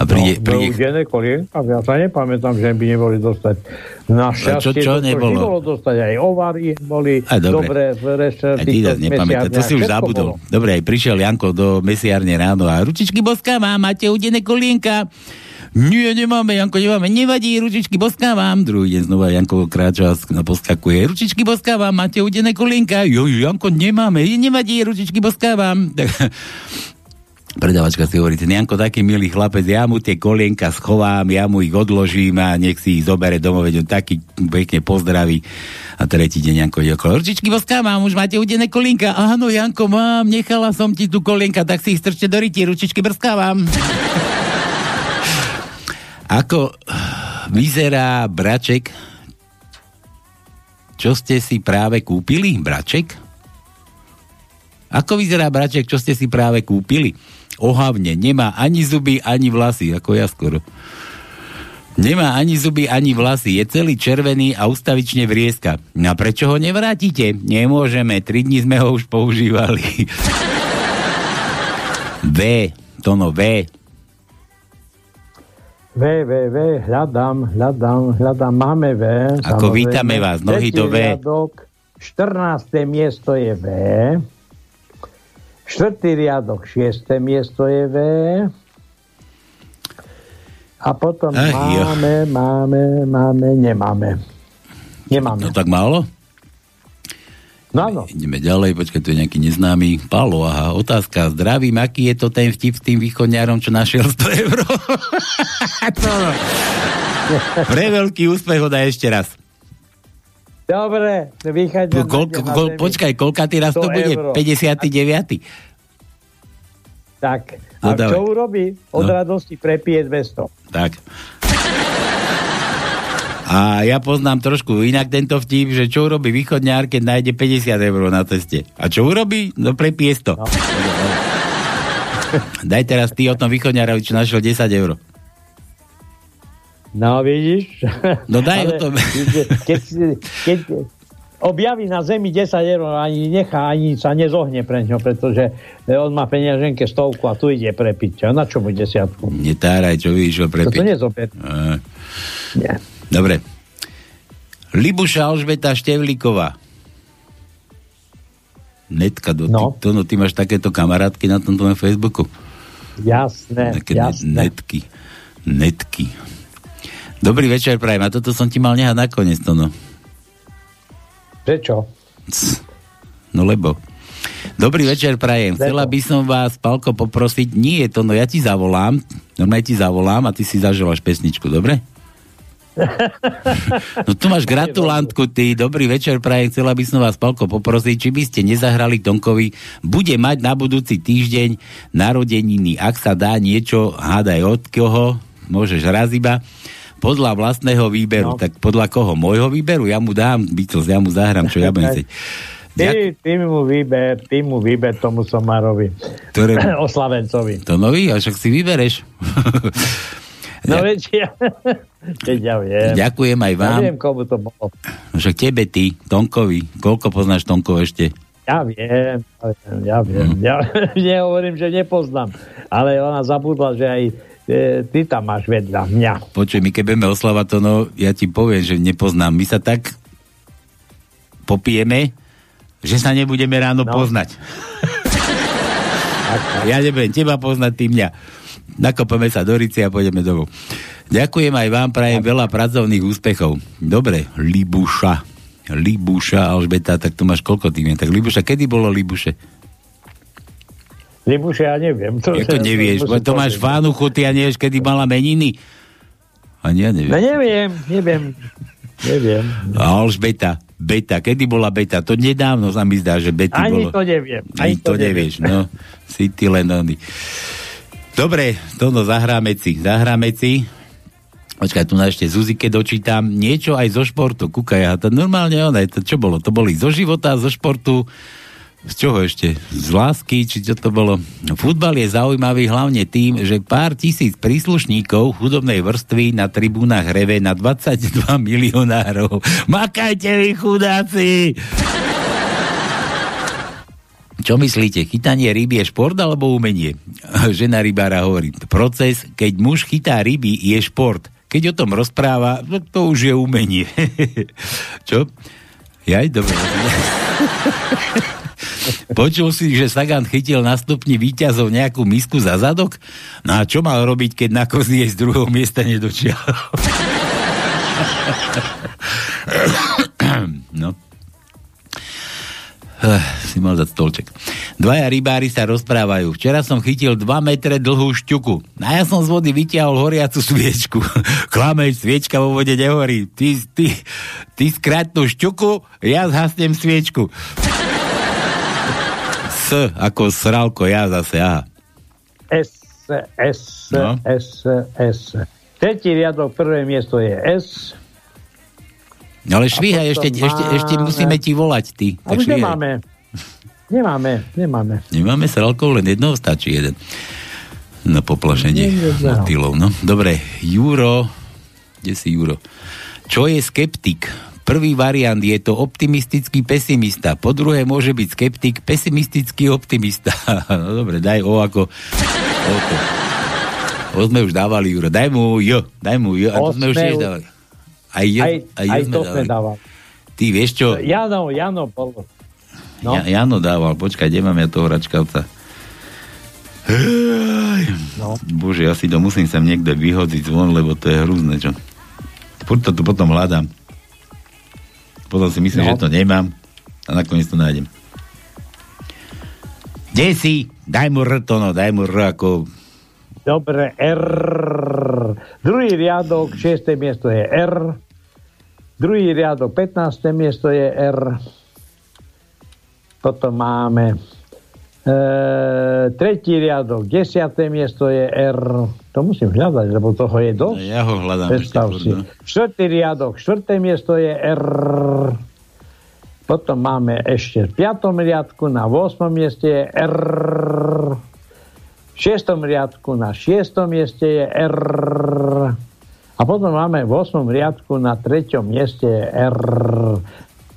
A príde, no, príde... Udené kolienka, ja sa nepamätám, že by neboli dostať. Našťastie, čo, čo to, nebolo? bolo dostať, aj ovary boli aj dobre. v rešerti. Aj ty nepamätám, to si už zabudol. Bolo. Dobre, aj prišiel Janko do mesiárne ráno a ručičky boská má, máte udené kolienka. Nie, nemáme, Janko, nemáme. Nevadí, ručičky boskávam. Druhý deň znova Janko kráča a poskakuje. Ručičky boskávam, máte udené kolienka. Jo, Janko, nemáme. Nevadí, ručičky boskávam. Predavačka si hovorí, ten Janko taký milý chlapec, ja mu tie kolienka schovám, ja mu ich odložím a nech si ich zobere domov, veď on taký pekne pozdraví. A tretí deň Janko ide okolo, ručičky boskávam, už máte udené kolienka. Áno, Janko, mám, nechala som ti tu kolienka, tak si ich strčte do ryti, ručičky brskávam. Ako vyzerá braček? Čo ste si práve kúpili, braček? Ako vyzerá braček, čo ste si práve kúpili? Ohavne, nemá ani zuby, ani vlasy, ako ja skoro. Nemá ani zuby, ani vlasy, je celý červený a ustavične vrieska. No a prečo ho nevrátite? Nemôžeme, tri dní sme ho už používali. v, Tono, V, V, V, V, hľadám, hľadám, hľadám, máme V. Ako samozrejme. vítame vás, nohy do V. Riadok, 14. miesto je V. Štvrtý riadok, 6. miesto je V. A potom Ach, máme, jo. máme, máme, nemáme. Nemáme. No tak málo? No áno. Ideme ďalej, počkaj, tu je nejaký neznámy. Pálo, aha, otázka. Zdravím, aký je to ten vtip s tým východňárom, čo našiel 100 eur? Pre veľký úspech ho daj ešte raz. Dobre, východňar. Kol, kol, počkaj, koľkatý raz to bude? Euro. 59. Tak, a no, čo urobí? Od no. radosti prepije 200. Tak. A ja poznám trošku inak tento vtip, že čo urobí východňár, keď nájde 50 eur na ceste. A čo urobí? No prepije 100. No. Daj teraz ty o tom východňárovi, čo našiel 10 eur. No vidíš? No daj Ale, o tom. Keď, keď objaví na zemi 10 eur, ani nechá, ani sa nezohne pre ňo, pretože on má peňaženke stovku a tu ide prepiť. A na čo mu desiatku? Netáraj, čo vyšiel prepiť. To nezober. Nie. Dobre. Libuša Alžbeta Števlíková. Netka, do, no. ty, to, no, ty máš takéto kamarátky na tomto Facebooku? Jasné, Také jasné. Netky. Netky. Dobrý večer, prajem. A toto som ti mal nehať nakoniec, to no. Prečo? No lebo. Dobrý večer, prajem. Chcela by som vás, Palko, poprosiť, nie je to, no ja ti zavolám, normálne ti zavolám a ty si zažovaš pesničku, dobre? No tu máš gratulantku, ty. Dobrý večer, prajem. Chcela by som vás, Palko, poprosiť, či by ste nezahrali Tonkovi. Bude mať na budúci týždeň narodeniny. Ak sa dá niečo, hádaj od koho, môžeš raz iba podľa vlastného výberu. No. Tak podľa koho? Môjho výberu? Ja mu dám Beatles, ja mu zahrám, čo ja budem chcieť. Ty, ty mu vyber, ty mu vyber tomu somarovi. Ktoré... Oslavencovi. To nový? A však si vybereš. No ja... veď ja, keď ja viem. Ďakujem aj vám. Ja viem, komu to bolo. Však tebe, ty, Tonkovi. Koľko poznáš Tonkov ešte? Ja viem, ja viem. Mm. Ja nehovorím, že nepoznám. Ale ona zabudla, že aj e, ty tam máš vedľa mňa. Počuj, my keď budeme oslavať to, no, ja ti poviem, že nepoznám. My sa tak popijeme, že sa nebudeme ráno no. poznať. Ja nebudem teba poznať, ty mňa. Nakopeme sa do Rici a pôjdeme domov. Ďakujem aj vám, prajem veľa pracovných úspechov. Dobre, Libuša. Libuša, Alžbeta, tak tu máš koľko tým? Tak Libuša, kedy bolo Libuše? Libuše, ja neviem. To, Jak to nevieš? To, to máš Vánuchu, ty a nevieš, kedy mala meniny? A ja neviem. No neviem, neviem. Neviem. Alžbeta, beta, kedy bola beta? To nedávno sa mi zdá, že bety Ani bolo. to neviem. Ani to, to nevieš, no. Si ty len oný. Dobre, Tono, zahráme si. Zahráme si. Počkaj, tu na ešte Zuzike dočítam. Niečo aj zo športu. Kúkaj, a to normálne ona, to čo bolo? To boli zo života, zo športu, z čoho ešte? Z lásky, či čo to bolo? Futbal je zaujímavý hlavne tým, že pár tisíc príslušníkov chudobnej vrstvy na tribúnach reve na 22 milionárov. Makajte vy chudáci! Čo myslíte, chytanie ryby je šport alebo umenie? Žena rybára hovorí, proces, keď muž chytá ryby, je šport. Keď o tom rozpráva, no to už je umenie. Čo? Jaj, dobre. Počul si, že Sagan chytil na stupni výťazov nejakú misku za zadok? No a čo mal robiť, keď na kozie z druhého miesta nedočial? no. Si mal za stolček. Dvaja rybári sa rozprávajú. Včera som chytil 2 metre dlhú šťuku. A ja som z vody vyťahol horiacu sviečku. Klameš, sviečka vo vode nehorí. Ty, ty, ty skrátnu šťuku, ja zhasnem sviečku. S ako sralko, ja zase, aha. S, S, No. S, S. Tretí riadok, prvé miesto je S. No ale švíhaj, ešte, ešte, ešte máme- musíme ti volať, ty. A už nemáme. Nemáme, nemáme. Nemáme sralkov, len jednou stačí jeden. Na poplašenie Nie, jedného. motýlov, no. Dobre, Juro, kde si Juro? Čo je skeptik? Prvý variant je to optimistický pesimista. Po druhé môže byť skeptik, pesimistický optimista. no dobre, daj O ako... O to. O sme už dávali, Juro. Daj mu J. Daj mu J. A to sme už tiež dávali. Aj J, Aj, aj aj to sme dávali. dával. Ty vieš čo? Jano, Jano bolo. No. Ja, Jano dával, počkaj, kde mám ja toho račkavca? No. Bože, ja si to musím sem niekde vyhodiť zvon, lebo to je hrúzne, čo? Furt to tu potom hľadám. Potom si myslím, No. že to nemám a nakoniec to nájdem. Kde si? Daj mu R to, no, daj mu R ako... Dobre, R. Druhý riadok, šiesté miesto je R. Druhý riadok, 15. miesto je R. Potom máme e, tretí riadok, desiaté miesto je R. To musím hľadať, lebo toho je dosť. Ja ho hľadám Predstav si. Štvrtý riadok, štvrté miesto je R. Potom máme ešte v piatom riadku na 8. mieste je R. V šiestom riadku na šiestom mieste je R. A potom máme v 8. riadku na treťom mieste je R.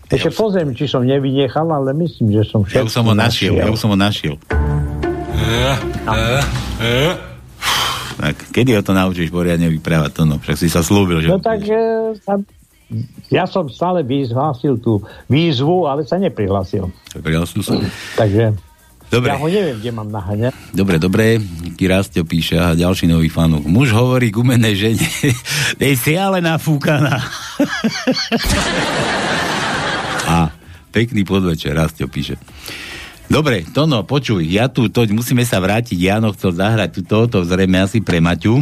Ešte pozriem, či som nevynechal, ale myslím, že som Ja už som ho našiel, ja už som ho našiel. Tak, kedy ho to naučíš poriadne vyprávať to, no? Však si sa slúbil, že... No tak ja som stále vyhlásil tú výzvu, ale sa neprihlásil. Prihlásil sa. Takže Dobre. ja ho neviem, kde mám naháňať. Dobre, dobre, Ký Rastio píše, aha, ďalší nový fanúk. Muž hovorí k umenej žene, dej si ale nafúkaná. A pekný podvečer, Rastio píše. Dobre, Tono, počuj, ja tu, toď musíme sa vrátiť, Jano chcel zahrať tu toto, zrejme asi pre Maťu.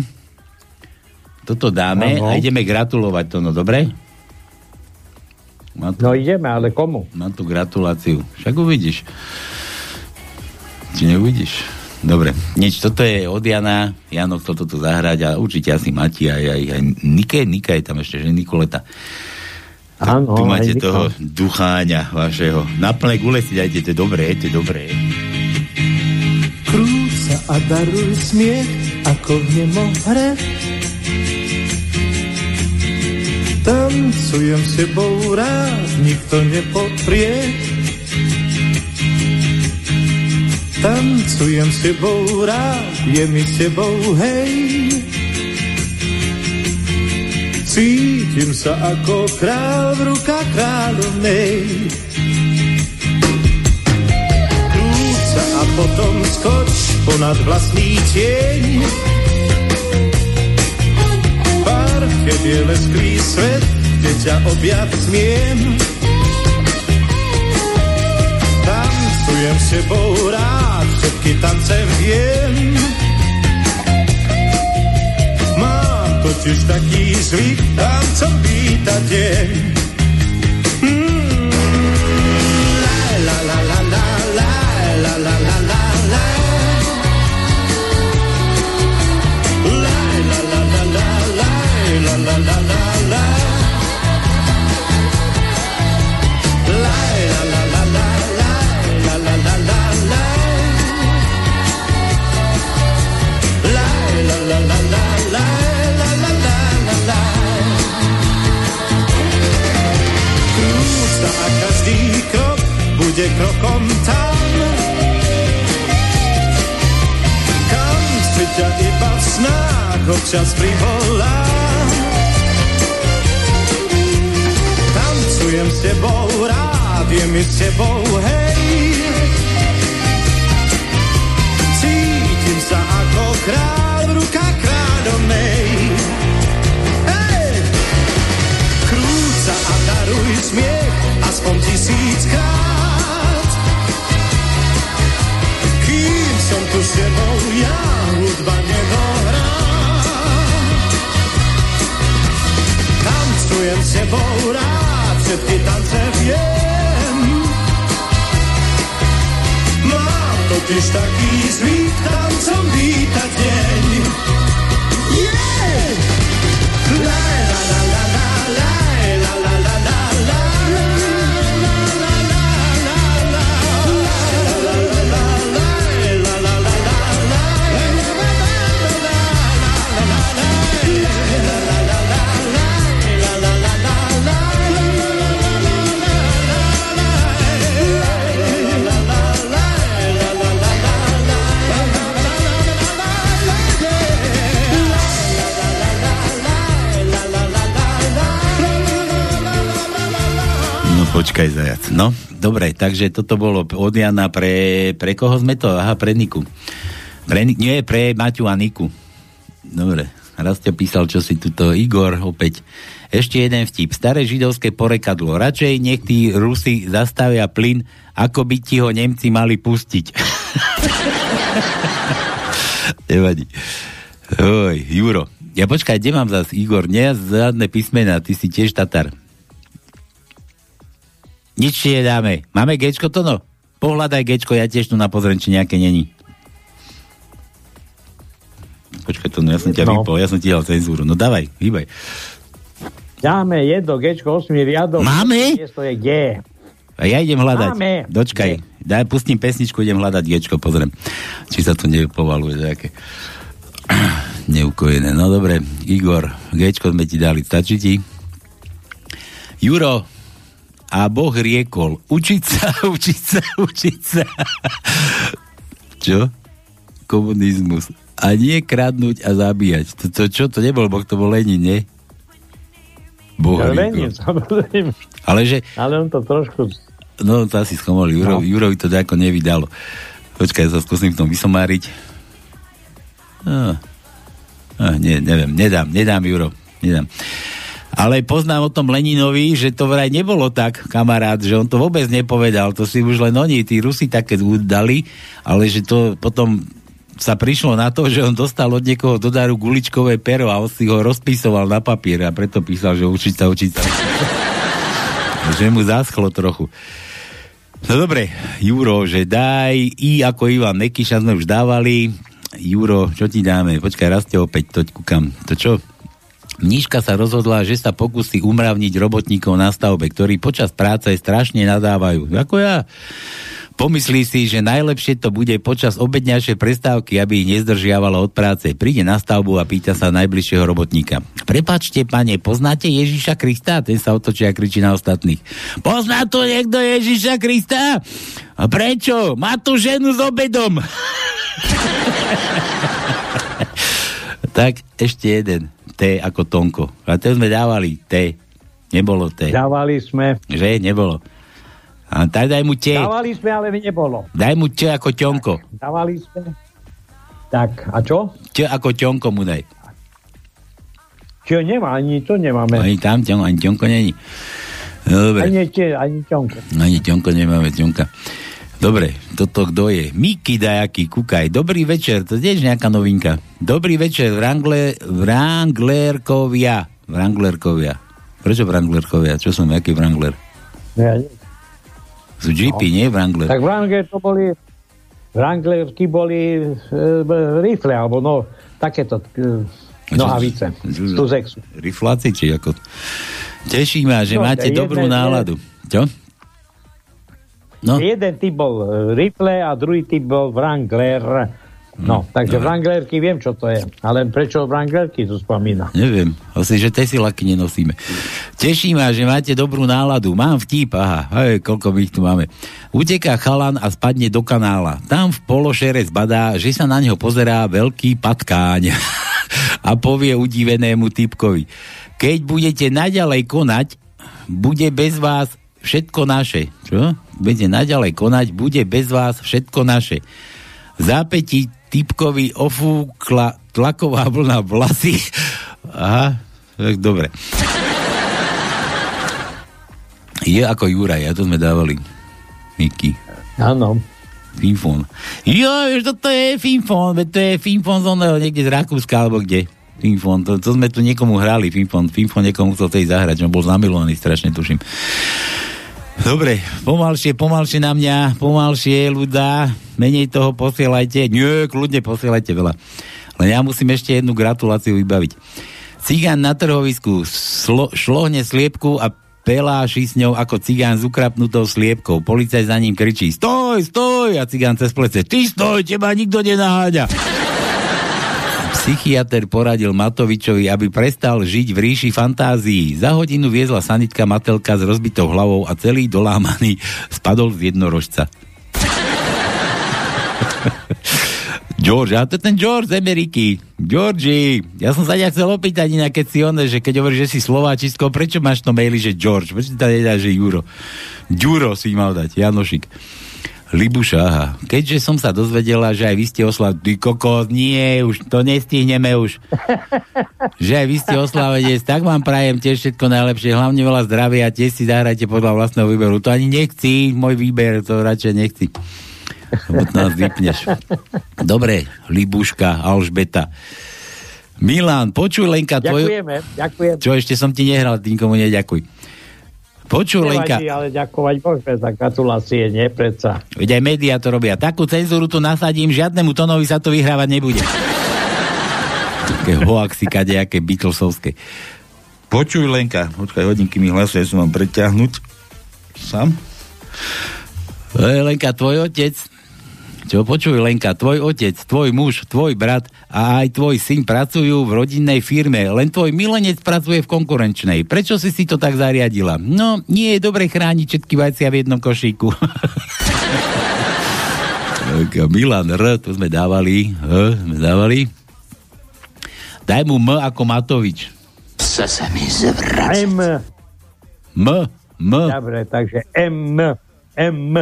Toto dáme Áno. a ideme gratulovať, Tono, dobre? Mám tu, No ideme, ale komu? mám tu gratuláciu. Však uvidíš. Či neuvidíš? Dobre, nič, toto je od Jana, Jano chcel toto zahrať a určite asi Mati aj, aj, aj Nike, Nika je tam ešte, že Nikoleta. Áno, tu máte Nika. toho ducháňa vašeho. Na plné gule si dajte, to je dobré, to je dobré. Krúť sa a daruj smiech, ako v nemo hre. Tancujem s tebou rád, nikto nepoprie. Tancujem s tebou rád, je mi s tebou hej. Cítim sa ako král v rukách kráľovnej. Krúť a potom skoč ponad vlastný tieň. Parket je lesklý svet, kde ťa objať smiem. Nauczyłem się bora, szybki tancem wiem Mam to dziś taki zwyk, tam co wita dzień mm. La la la la la la la la la la la la la la la la la la la bude krokom tam, kam chce ťa iba v snách občas privolá. Tancujem s tebou rád, je mi s tebou hej. Cítim sa ako král v rukách kráľovnej. Hej! Krúca a daruj smiech, aspoň tisíckrát. są tu siewą Tam czuję Tanczuję siewą wszystkie tance wiem. Mam to tyż taki zwik, tam są wita dzień. Yeah! Počkaj, zajac. No, dobre, takže toto bolo od Jana pre, pre koho sme to? Aha, pre Niku. Pre, nie, pre Maťu a Niku. Dobre, raz ťa písal, čo si tuto Igor opäť. Ešte jeden vtip. Staré židovské porekadlo. Radšej nech tí Rusi zastavia plyn, ako by ti ho Nemci mali pustiť. Nevadí. Oj, Juro. Ja počkaj, kde mám zase Igor? Nie, žiadne písmena, ty si tiež Tatar. Nič ti nedáme. Máme gečko to no? Pohľadaj gečko, ja tiež tu na pozriem, či nejaké není. Počkaj to, no ja som ťa no. vypol, ja som ti dal cenzúru. No dávaj, hýbaj. Dáme jedno gečko, 8 riadov. Máme? Miesto je G. A ja idem hľadať. Máme. Dočkaj. Daj, pustím pesničku, idem hľadať gečko, pozriem. Či sa to nepovaluje, nejaké neukojené. No dobre, Igor, gečko sme ti dali, stačí ti? Juro, a Boh riekol, učiť sa, učiť sa, učiť sa. čo? Komunizmus. A nie kradnúť a zabíjať. To, to čo? To nebol Boh, to bol Lenin, nie? Boh ja, Lenin, samozrejme. Ale že... Ale on to trošku... No, to asi schomol. Juro, no. Jurovi to ako nevydalo. Počkaj, sa skúsim v tom vysomáriť. No. No, nie, neviem, nedám, nedám, Juro, nedám. Ale poznám o tom Leninovi, že to vraj nebolo tak, kamarát, že on to vôbec nepovedal, to si už len oni, tí Rusi také udali, ale že to potom sa prišlo na to, že on dostal od niekoho do daru guličkové pero a on si ho rozpísoval na papier a preto písal, že učiť sa, učiť sa. že mu zaschlo trochu. No dobre, Juro, že daj I ako Ivan Nekyša sme už dávali. Juro, čo ti dáme? Počkaj, raz te opäť, toť kúkam. To čo? Mníška sa rozhodla, že sa pokusí umravniť robotníkov na stavbe, ktorí počas práce strašne nadávajú. Ako ja. Pomyslí si, že najlepšie to bude počas obedňajšej prestávky, aby ich nezdržiavala od práce. Príde na stavbu a pýta sa najbližšieho robotníka. Prepačte, pane, poznáte Ježiša Krista? Ten sa otočí a kričí na ostatných. Pozná to niekto Ježiša Krista? A prečo? Má tu ženu s obedom. tak ešte jeden. T ako Tonko. A to sme dávali T. Nebolo T. Dávali sme. Že? Nebolo. A tak daj mu te. Dávali sme, ale nebolo. Daj mu č ako ťonko. Dávali sme. Tak, a čo? Č ako ťonko mu daj. Čo nemá, ani to nemáme. Ani tam ani ťonko není. Dobre. Ani, tie, ani ťonko. Ani ťonko nemáme, ťonka. Dobre, toto kto je? Miki dajaký, kúkaj. Dobrý večer, to tiež nejaká novinka. Dobrý večer, Wrangler, Wranglerkovia. Wranglerkovia. Prečo Wranglerkovia? Čo som, aký Wrangler? Ja, Sú jeepy, no. nie Wrangler? tak Wrangler to boli Wranglerky boli e, rifle, alebo no, takéto e, nohavice z Tuzexu. Rifláci, či ako? Teší ma, že No, máte dobrú náladu. Čo? No, Jeden typ bol e, rifle a druhý typ bol Wrangler. No, takže dobre. Wranglerky viem, čo to je. Ale prečo Wranglerky tu spomína? neviem. Asi, že tesilaky nenosíme. Teší ma, že máte dobrú náladu. Mám vtip, aha, hej, koľko my ich tu máme. Uteká chalan a spadne do kanála. Tam v pološere zbadá, že sa na neho pozerá veľký patkáň a povie udivenému typkovi. Keď budete naďalej konať, bude bez vás všetko naše. Čo? Budete naďalej konať, bude bez vás všetko naše. V zápätí typkovi ofúkla tlaková vlna vlasy. Aha, tak dobre. Je ako Juraj, a to sme dávali. Miky. Áno. Finfon. Jo, vieš, toto je Finfon, to je Finfon z oného niekde z Rakúska, alebo kde. Finfon, to, to sme tu niekomu hrali, Finfon, Finfon niekomu chcel tej zahrať, on bol zamilovaný, strašne tuším. Dobre, pomalšie, pomalšie na mňa, pomalšie, ľudá, menej toho posielajte, nie, kľudne posielajte veľa. Len ja musím ešte jednu gratuláciu vybaviť. Cigán na trhovisku slo, šlohne sliepku a peláši s ňou ako cigán s ukrapnutou sliepkou. Policaj za ním kričí, stoj, stoj! A cigán cez plece, ty stoj, teba nikto nenaháďa. Psychiatr poradil Matovičovi, aby prestal žiť v ríši fantázií. Za hodinu viezla sanitka Matelka s rozbitou hlavou a celý dolámaný spadol z jednorožca. George, a to je ten George z Ameriky. Georgi, ja som sa ťa chcel opýtať inak, keď si on, že keď hovoríš, že si Slováčisko, prečo máš to maili, že George? Prečo tam nedá, že Juro? Ďuro si mal dať, Janošik. Libuša, aha. Keďže som sa dozvedela, že aj vy ste oslav... Ty kokos, nie, už to nestihneme už. že aj vy ste oslavenec, tak vám prajem tiež všetko najlepšie, hlavne veľa zdravia, tiež si zahrajte podľa vlastného výberu. To ani nechci, môj výber, to radšej nechci. To nás vypneš. Dobre, Libuška, Alžbeta. Milan, počuj Lenka, tvoj... Ďakujeme, ďakujem. Čo ešte som ti nehral, ty nikomu neďakuj. Počuj Lenka, Nevadí, ale ďakovať môžeme za gratulácie, nie predsa. veď aj médiá to robia. Takú cenzúru tu nasadím, žiadnemu tónovi sa to vyhrávať nebude. Také hoaxy, kadejaké Beatlesovské. Počuj Lenka, počkaj, hodinky mi hlasuje, som mám preťahnuť. Sam? E, Lenka, tvoj otec, čo počuj Lenka, tvoj otec, tvoj muž, tvoj brat a aj tvoj syn pracujú v rodinnej firme, len tvoj milenec pracuje v konkurenčnej. Prečo si si to tak zariadila? No, nie je dobre chrániť všetky vajcia v jednom košíku. Milan R, to sme dávali, H, sme dávali. Daj mu M ako Matovič. Chce se mi zvracet. M, M, M. dobre, takže M, M.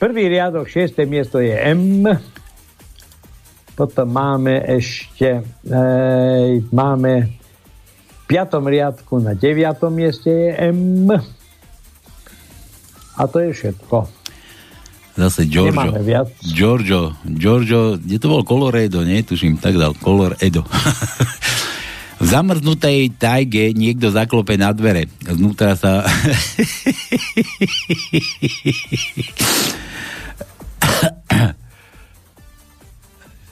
Prvý riadok, šiesté miesto je M. Potom máme ešte, ej, máme v piatom riadku na deviatom mieste je M. A to je všetko. Zase Giorgio. Nemáme viac. Giorgio, Giorgio, kde to bol Coloredo, nie? Tuším, tak dal, Color Edo. v zamrznutej tajge niekto zaklope na dvere. Znútra sa...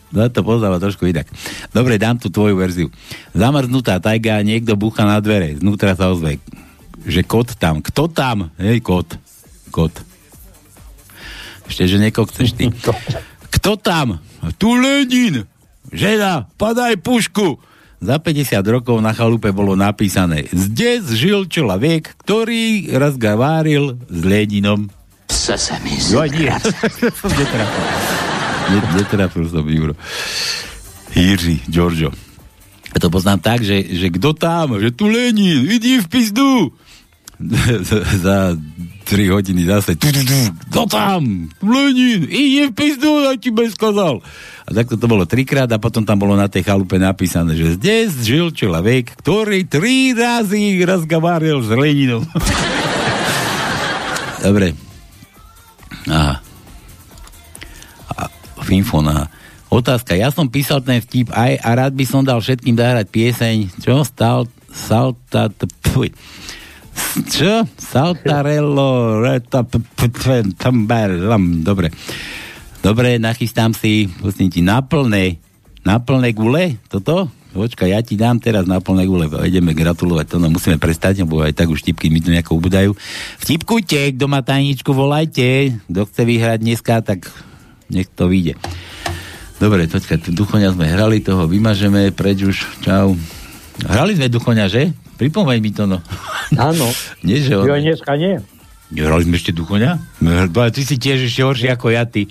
No to poznáva trošku inak. Dobre, dám tu tvoju verziu. Zamrznutá tajga, niekto búcha na dvere. Znútra sa ozve, že kot tam. Kto tam? Hej, kot. Kot. Ešte, že niekoho chceš ty. Kto tam? Tu Lenin. Žena, padaj pušku. Za 50 rokov na chalupe bolo napísané Zde žil človek, ktorý raz gaváril s Leninom. Chce se mi netrafil som Juro. Jiří, Giorgio. Ja to poznám tak, že, že kto tam, že tu Lenin, idi v pizdu. za 3 hodiny zase, tu, tu, tu, kto tam, Lenin, ide v pizdu, ja ti bez. A takto to bolo trikrát a potom tam bolo na tej chalupe napísané, že zde žil človek, ktorý tri razy razgováril s Leninom. Dobre. Aha. A, Finfon, aha. Otázka, ja som písal ten vtip aj a rád by som dal všetkým zahrať pieseň, čo stal, salta, pfuj. Čo? Saltarello, dobre. Dobre, nachystám si, pustím ti na plné, gule, toto? Počkaj, ja ti dám teraz na plné gule, ideme gratulovať, to no musíme prestať, lebo aj tak už vtipky mi tu nejako ubudajú. Vtipkujte, kto má tajničku, volajte, kto chce vyhrať dneska, tak nech to vyjde. Dobre, počkaj, duchoňa sme hrali, toho vymažeme, preč už, čau. Hrali sme duchoňa, že? Pripomeň mi to, no. Áno. Nie, že on... Jo, dneska nie. Hrali sme ešte duchoňa? No, Ty si tiež ešte horší ako ja, ty.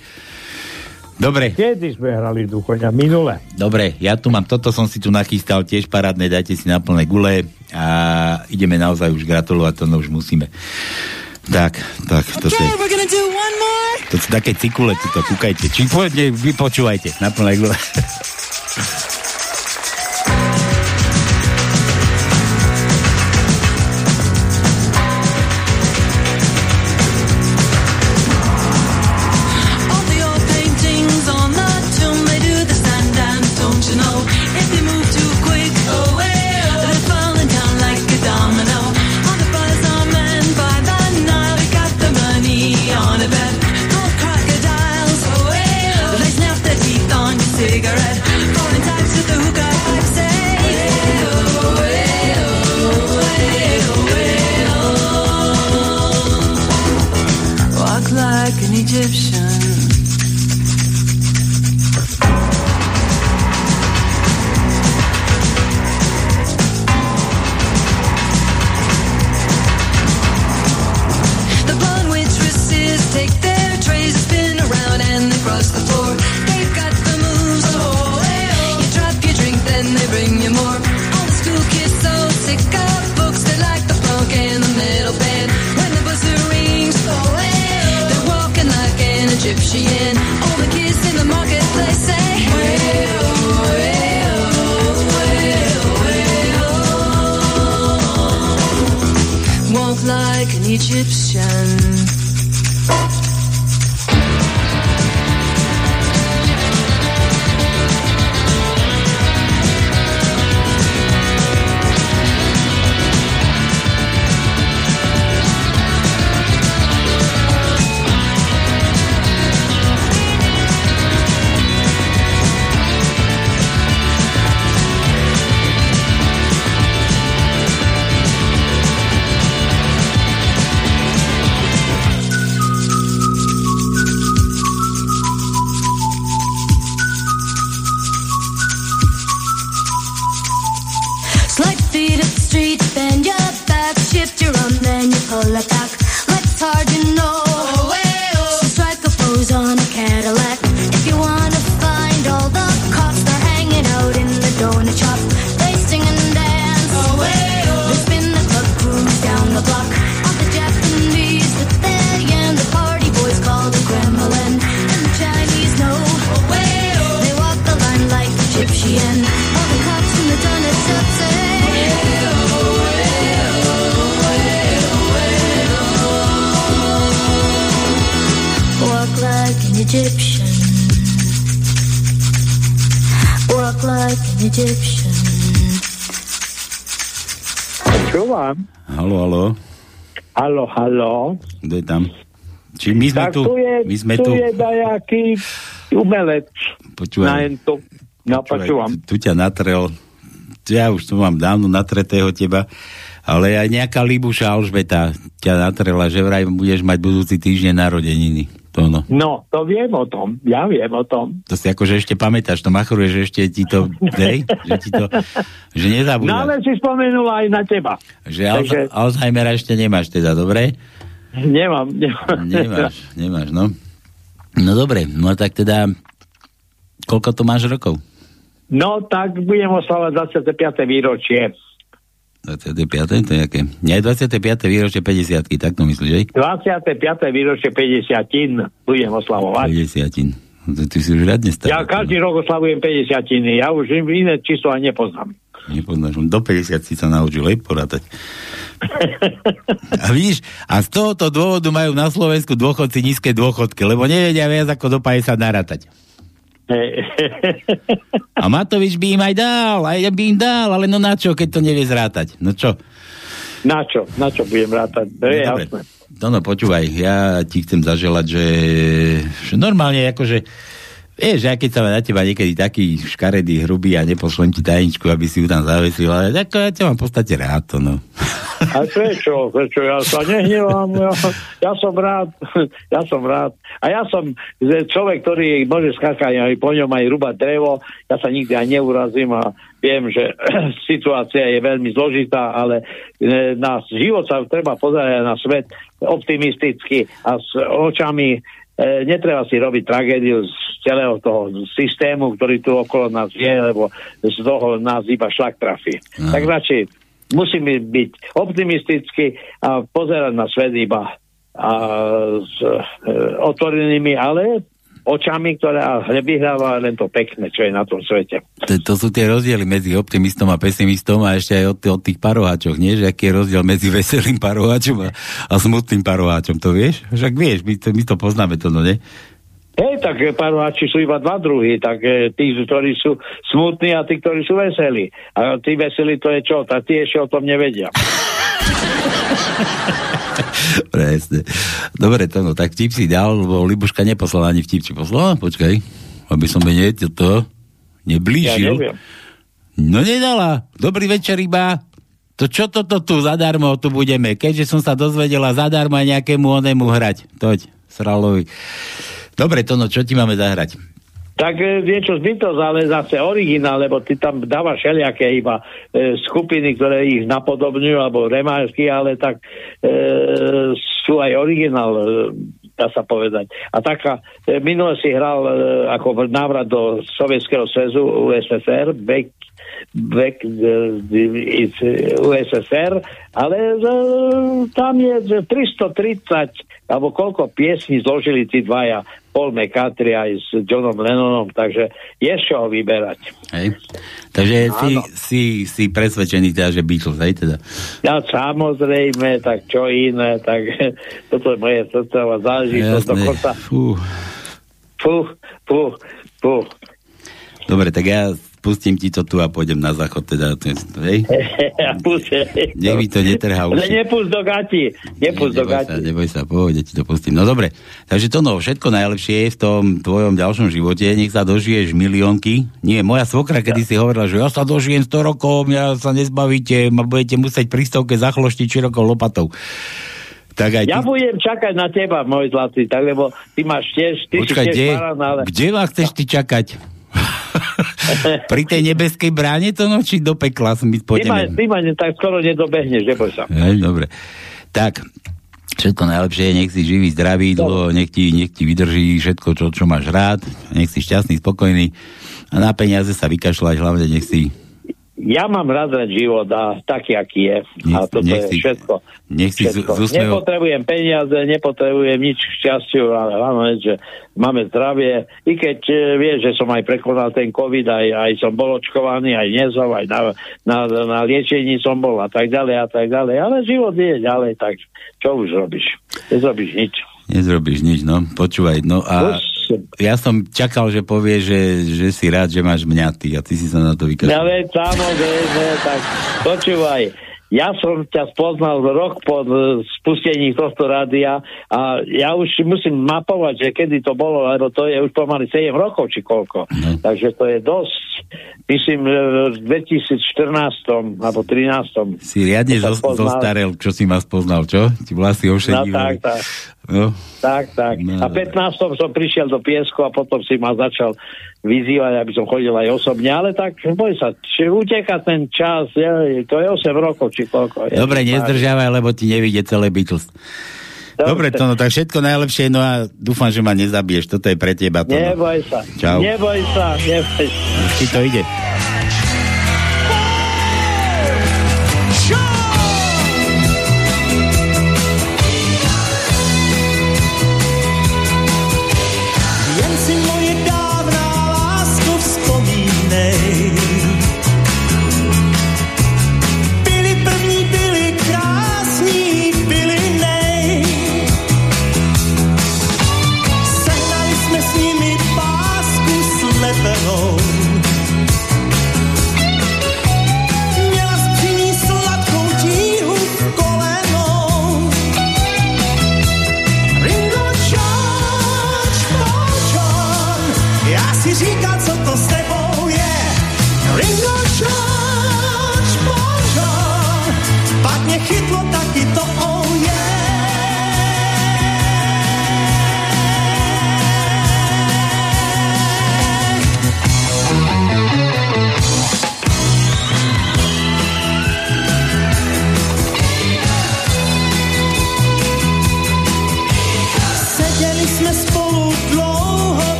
Dobre. Kedy sme hrali duchoňa? Minule. Dobre, ja tu mám, toto som si tu nachystal, tiež parádne, dajte si na plné gule a ideme naozaj už gratulovať, to no už musíme. Tak, tak, to okay, we're gonna do one more. To sú také cikule, to kúkajte. Či pôjdne, vy počúvajte, kto je tam? Či my sme Tak tu? tu je, My sme tu tu. je dajaký umelec. Na Počúvaj, entu. No, počúvam. tu, tu ťa natrel. Ja už tu mám dávno natretého teba, ale aj nejaká Libuša Alžbeta ťa natrela, že vraj budeš mať budúci týždeň narodeniny. To no. No, to viem o tom. Ja viem o tom. To si akože ešte pamätáš, to machruje, že ešte ti to, hej, že ti to, že No nezabúdaš. ale si spomenula aj na teba. Že Takže- Alzheimera ešte nemáš teda, dobre? Nemám, nemám. Nemáš, nemáš, no. No dobre, no tak teda, koľko to máš rokov? No, tak budem oslavať 25. výročie. 25. to je aké? Nie, 25. výročie 50 tak to myslíš, že? 25. výročie 50 budem oslavovať. 50 Ty si už radne starý. Ja každý rok oslavujem 50 Ja už iné číslo ani nepoznám. Nepoznáš, do 50 si sa naučil aj porátať. A vidíš, a z tohoto dôvodu majú na Slovensku dôchodci nízke dôchodky, lebo nevedia viac ako do 50 narátať. A Matovič by im aj dal, aj by im dal, ale no na čo, keď to nevie zrátať? No čo? Na čo? Na čo budem rátať? To je no, jasné. No, no, počúvaj, ja ti chcem zaželať, že, že normálne akože Vieš, ja keď sa na teba niekedy taký škaredý, hrubý a nepošlem ti tajničku, aby si ju tam zavesil, ale tak ja ťa mám v podstate rád to, no. A prečo, prečo, ja sa nehnevám, ja, ja som rád, ja som rád. A ja som človek, ktorý môže skákať aj po ňom aj rúbať drevo, ja sa nikdy aj neurazím a viem, že situácia je veľmi zložitá, ale e, na život sa treba pozerať na svet optimisticky a s očami e, netreba si robiť tragédiu z celého toho systému, ktorý tu okolo nás je, lebo z toho nás iba šlak trafí. No. Tak radšej musíme byť optimistickí a pozerať na svet iba a s e, otvorenými, ale očami, ktoré nevyhráva len to pekné, čo je na tom svete. To, to sú tie rozdiely medzi optimistom a pesimistom a ešte aj od, od tých paroháčoch, nie? Že aký je rozdiel medzi veselým paroháčom a, a smutným paroháčom, to vieš? Však vieš, my to, my to poznáme to, no nie? Hej, tak paroháči sú iba dva druhy, tak e, tí, ktorí sú smutní a tí, ktorí sú veselí. A tí veselí to je čo? Tak tí ešte o tom nevedia. Presne. Dobre, to no, tak vtip si dal, lebo Libuška neposlala ani vtip. Či poslala? Počkaj, aby som menej to neblížil. Ja No nedala. Dobrý večer iba. To čo toto tu zadarmo tu budeme? Keďže som sa dozvedela zadarmo nejakému onemu hrať. Toď, Sralovi. Dobre, to no, čo ti máme zahrať? Tak e, niečo z Beatles, ale zase originál, lebo ty tam dávaš všelijaké iba e, skupiny, ktoré ich napodobňujú, alebo remársky, ale tak e, sú aj originál, e, dá sa povedať. A taká, e, minule si hral e, ako návrat do Sovietskeho svezu USSR, back, back uh, USSR, ale e, tam je 330 alebo koľko piesní zložili tí dvaja, Paul McCartney aj s Johnom Lennonom, takže je z čoho vyberať. Hej. Takže si, si, si presvedčený teda, že Beatles, hej teda? Ja samozrejme, tak čo iné, tak toto je moje srdcová záležitosť. Fú. Fú, fú, fú. Dobre, tak ja pustím ti to tu a pôjdem na záchod, teda, hej? Nech mi to netrhá uši. Nepust do gati, nepust ne, do gati. Sa, neboj sa, pohode, ti to pustím. No dobre, takže to no, všetko najlepšie je v tom tvojom ďalšom živote, nech sa dožiješ miliónky. Nie, moja svokra, kedy si hovorila, že ja sa dožijem 100 rokov, ja sa nezbavíte, ma budete musieť pri stovke zachloštiť širokou lopatou. Tak aj ja ty... budem čakať na teba, môj zlatý, tak lebo ty máš tiež, ty Počkaj, si tiež kde, ale... kde ma chceš ty čakať? Pri tej nebeskej bráne to no, či do pekla my pôjdeme? Ty ma, ty ma tak skoro nedobehneš, neboj sa. Hej, dobre. Tak, všetko najlepšie, nech si živý, zdravý, dlho, nech ti, nech ti vydrží všetko, čo, čo máš rád, nech si šťastný, spokojný a na peniaze sa vykašľať, hlavne nech si ja mám rád len život a taký, aký je. Nech, a toto nech je si, všetko. Nech si všetko. Z, z Nepotrebujem peniaze, nepotrebujem nič šťastiu, ale hlavne, že máme zdravie. I keď e, vieš, že som aj prekonal ten COVID, aj, aj som bol očkovaný, aj nezov, aj na, na, na liečení som bol a tak ďalej a tak ďalej. Ale život je ďalej, tak čo už robíš? Nezrobíš nič. Nezrobíš nič, no. Počúvaj, no a... Už ja som čakal, že povie, že, že si rád, že máš mňa ty a ty si sa na to vykašľal. Ja veď, samozrejme, tak počúvaj. Ja som ťa spoznal rok po spustení tohto rádia a ja už musím mapovať, že kedy to bolo, lebo to je už pomaly 7 rokov, či koľko. No. Takže to je dosť. Myslím, v 2014 alebo 13. Si riadne zostarel, čo si ma spoznal, čo? Ti vlasy ošedili. No, tak, tak. No. Tak, tak. No. A 15. som prišiel do Piesku a potom si ma začal vyzývať, aby som chodil aj osobne, ale tak boj sa, či uteka ten čas, je, to je 8 rokov, či koľko. Je, Dobre, nezdržiavaj, lebo ti nevidie celé Beatles. Dobre, to no, tak všetko najlepšie, no a dúfam, že ma nezabiješ, toto je pre teba. To, neboj sa, Čau. neboj sa, neboj sa. Ti to ide.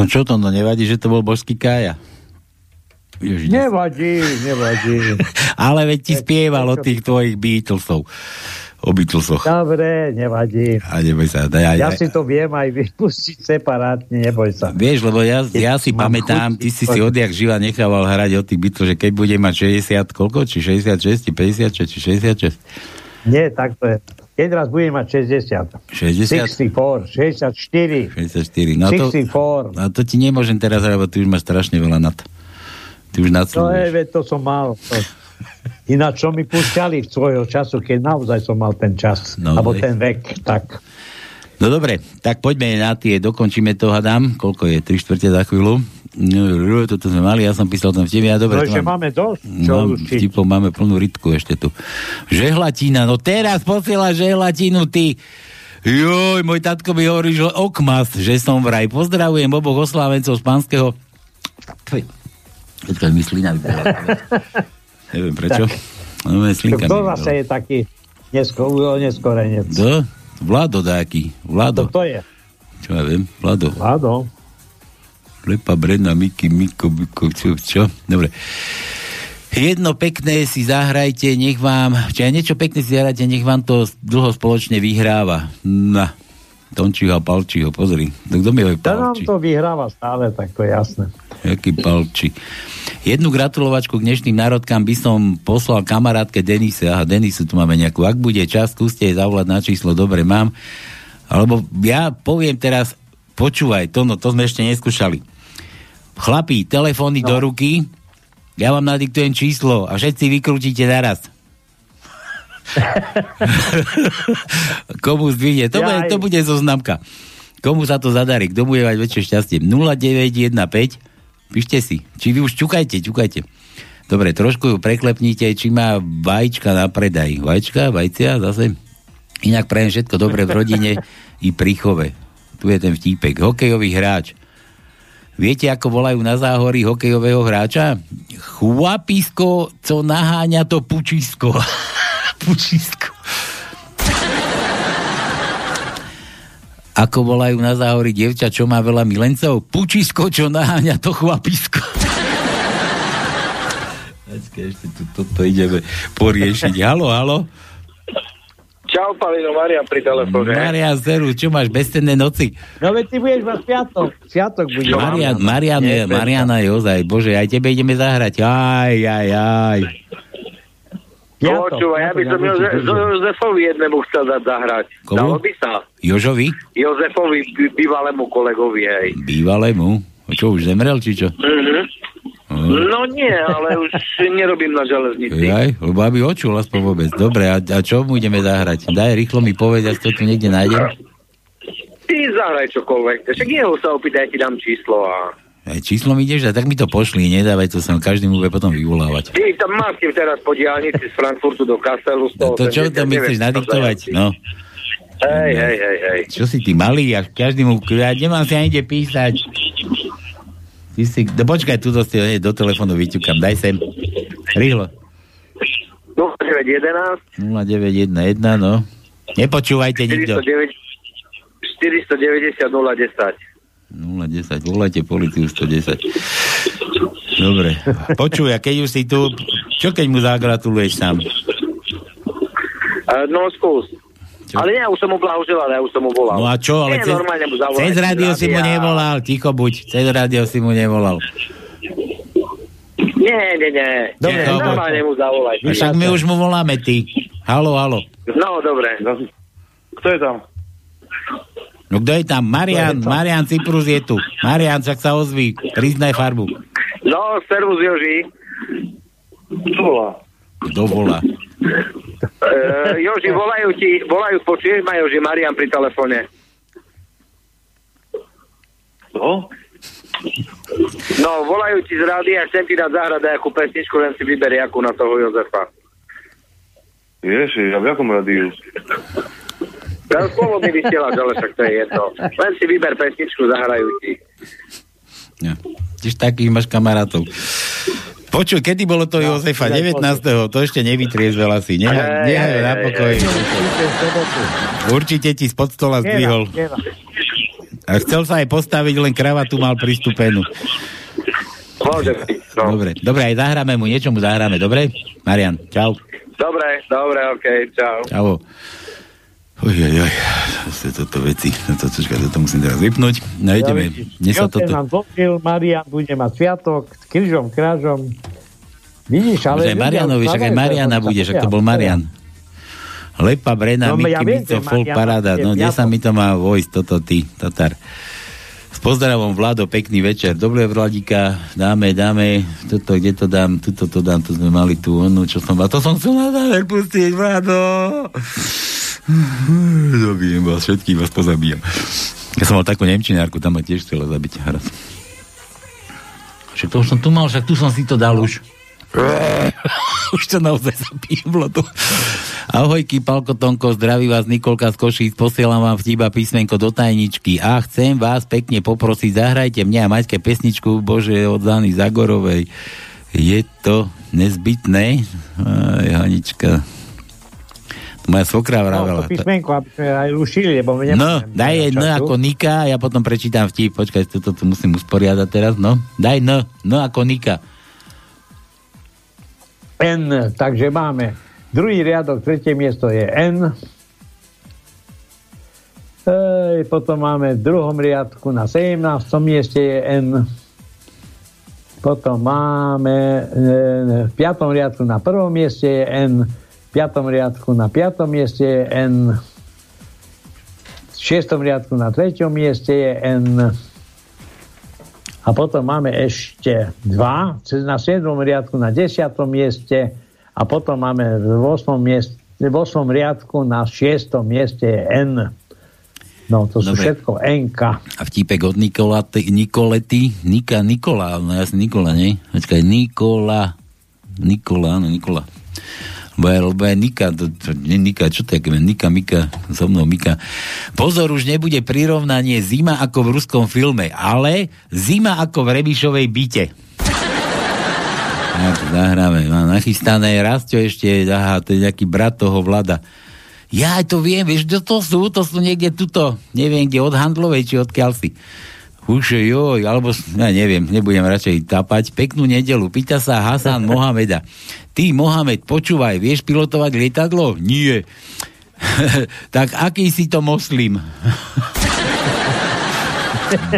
No čo to, no nevadí, že to bol božský Kája. Ježiš, Nevadí, nevadí. Ale veď ti spieval o tých tvojich Beatlesov. O Beatlesoch. Dobre, nevadí. A neboj sa. Daj, Ja si to viem aj vypustiť separátne, neboj sa. Vieš, lebo ja, ja si Mám pamätám, chuť ty si si odjak živa nechával hrať o tých Beatles, že keď bude mať 60, koľko? Či 66, či 56, či 66? Nie, tak to je. Keď raz budem mať 60. 60? 64, 64. 64. No to, 64. no to ti nemôžem teraz lebo ty už máš strašne veľa na to. Ty už No je, nadslúžeš. veď to som mal. To. Ináč, čo mi púšťali v svojho času, keď naozaj som mal ten čas, No, alebo ten vek, tak. No dobre, tak poďme na tie, dokončíme to, hadám. Koľko je? 3 štvrte za chvíľu. No, toto sme mali, ja som písal tam. Ja No dobre, mám- máme dosť, čo Mám, učiť. vtipov máme plnú rytku ešte tu. Žehlatina, no teraz posiela žehlatinu, ty. Joj, môj tatko mi hovorí, že okmas, že som vraj. Pozdravujem oboch oslávencov z pánskeho... Počkaj, mi slina. Neviem prečo. No, mi slinka Kto zase je taký nesko, neskorenec? Kto? Vlado dáky. Vlado. Kto to je? Čo ja viem? Vlado. Vlado. Lepa, Brena, Miki, Miko, Miko, čo, čo? Dobre. Jedno pekné si zahrajte, nech vám, či aj niečo pekné si zahrajte, nech vám to dlho spoločne vyhráva. Na. Tončiho a Palčiho, pozri. To kto mi hovorí To nám to vyhráva stále, tak to je jasné. Jaký Palči. Jednu gratulovačku k dnešným národkám by som poslal kamarátke Denise. Aha, Denisu tu máme nejakú. Ak bude čas, skúste jej zavolať na číslo. Dobre, mám. Alebo ja poviem teraz, počúvaj, to, no, to sme ešte neskúšali. Chlapí, telefóny no. do ruky, ja vám nadiktujem číslo a všetci vykrútite naraz. Komu zdvihne? To, bude, Jaj. to bude zoznamka. Komu sa to zadarí? Kto bude mať väčšie šťastie? 0915 Píšte si. Či vy už čukajte, čukajte. Dobre, trošku ju preklepnite, či má vajíčka na predaj. Vajíčka, vajcia, zase. Inak prajem všetko dobre v rodine i pri chove. Tu je ten vtípek. Hokejový hráč. Viete, ako volajú na záhorí hokejového hráča? Chłapisko, co naháňa to pučisko. pučisko. Ako volajú na záhorí dievča, čo má veľa milencov? Pučisko, čo naháňa to chłapisko. Počkaj, ešte tu, toto ideme poriešiť. Halo, halo. Čau, Palino, Marian pri telefóne. Marian Zeru, čo máš beztenné noci? No veď ty budeš mať piatok. Piatok bude. Marian, Marian je, Nie, bez- Mariana je ozaj, bože, aj tebe ideme zahrať. Aj, aj, aj. Ja by piatok, som ja Joze- budem. Jo- Jozefovi jednému chcel dať zahrať. Komu? Dalo by sa? Jožovi? Jozefovi, by- bývalému kolegovi, hej. Bývalému? Čo, už zemrel, či čo? Mhm. No nie, ale už nerobím na železnici. Jaj, lebo aby očul aspoň vôbec. Dobre, a, a čo mu ideme zahrať? Daj rýchlo mi povedať, to tu niekde nájdem. Ty zahraj čokoľvek. Však jeho sa opýtaj, ja ti dám číslo a... Číslo mi ideš, a tak mi to pošli, nedávaj to sem, každý mu bude potom vyvolávať. Ty tam máš kým teraz po diálnici z Frankfurtu do Kastelu No, to čo tam mi chceš nadiktovať? No, Hej, hej, hej, hej. čo si ty malý a každý mu, ja nemám si ani kde písať. Ty si, no počkaj, tu si do telefónu vyťukam, daj sem. Rýchlo. 0911 0911, no. Nepočúvajte nikto. 490 010. 010, volajte policiu 110. Dobre. Počuj, a keď už si tu, čo keď mu zagratuluješ sám? Uh, no skús. Čo? Ale ja už som mu blahoželal, ja už som mu volal. No a čo, ale Nie, cez, normálne mu zavolaj. cez rádio si mu nevolal, ticho buď, cez rádio si mu nevolal. Nie, nie, nie. Dobre, nie, normálne mu zavolaj. A však my už mu voláme ty. Halo, halo. No, dobre. Kto je tam? No kto je tam? Marian, Marian Cyprus je tu. Marian, však sa ozví, priznaj farbu. No, servus Joži. Kto volá? Kto volá? Uh, Joži, volajú ti, volajú, počuješ ma Joži, Marian pri telefóne. Kto? No, volajú ti z rádia, chcem ti dať zahrať nejakú pesničku, len si vyber jakú na toho Jozefa. Ježi, a v jakom rádiu? Ja slovo mi vysielaš, ale však to je jedno. Len si vyber pesničku, zahrajú ti. Ja. Tyž takých máš kamarátov. Počuj, kedy bolo to Jozefa? 19. To ešte nevytriezvel asi. Nehaj, ho na pokoj. Určite ti spod stola zdvihol. A chcel sa aj postaviť, len kravatu mal pristúpenú. No. Dobre, dobre, aj zahráme mu, niečo mu zahráme, dobre? Marian, čau. Dobre, dobre, okej, čau. Čau. Oj, oj, to toto veci. Toto, čakaj, toto musím teraz vypnúť. No ideme, dnes sa toto... nám zložil, Marian bude mať sviatok, s krížom, krážom. Vidíš, ale... Že Marianovi, však aj Mariana bude, však to bol Marian. Lepa, Brena, No, Miky, ja Mico, Paráda. je No, kde sa mi to má vojsť, toto ty, Tatar. S pozdravom, Vlado, pekný večer. Dobre, Vladika, dáme, dáme, toto, kde to dám, tuto to dám, tu sme mali tu, onu, čo som mal, to som chcel na záver pustiť, Vlado. Dobijem vás, všetkých vás pozabíjam. Ja som mal takú nemčinárku, tam ma tiež chcela zabiť, hraz. Však to už som tu mal, však tu som si to dal už. už to naozaj zapímlo tu. Ahojky, Palko Tonko, zdraví vás Nikolka z Košíc, posielam vám vtiba písmenko do tajničky a chcem vás pekne poprosiť, zahrajte mne a Maťke pesničku Bože od Zany Zagorovej. Je to nezbytné? Aj, Hanička. Moja svokra No, vravela. to písmenko, aby sme aj rušili, lebo my No, daj jej N času. ako Nika ja potom prečítam vtip. Počkaj, toto tu musím usporiadať teraz, no. Daj N, N ako Nika. N, takže máme druhý riadok, tretie miesto je N. Ej, potom máme v druhom riadku na 17. mieste je N. Potom máme e, v piatom riadku na prvom mieste je N. Piatom riadku na piatom mieste je N. V šiestom riadku na treťom mieste je N. A potom máme ešte dva, cez- na 7. riadku na 10. mieste a potom máme v 8. Mieste, v 8. riadku na 6. mieste je N. No, to sú Dobre. všetko NK. A vtípek od Nikola, Nikolety, Nika, Nikola, no jasne Nikola, nie? Počkaj, Nikola, Nikola, áno, Nikola. Je, lebo je Nika, to, to, nie Nika, čo to je, Nika, Mika, so mnou Mika. Pozor, už nebude prirovnanie zima ako v ruskom filme, ale zima ako v Rebišovej byte. Tak, zahráme. Mám nachystané Rastio ešte, aha, to je nejaký brat toho vlada. Ja aj to viem, vieš, kto to sú? To sú niekde tuto, neviem kde, od Handlovej, či odkiaľ si. Uše, joj, alebo, ja neviem, nebudem radšej tapať. Peknú nedelu, pýta sa Hasan Mohameda. Ty, Mohamed, počúvaj, vieš pilotovať lietadlo? Nie. tak aký si to moslim?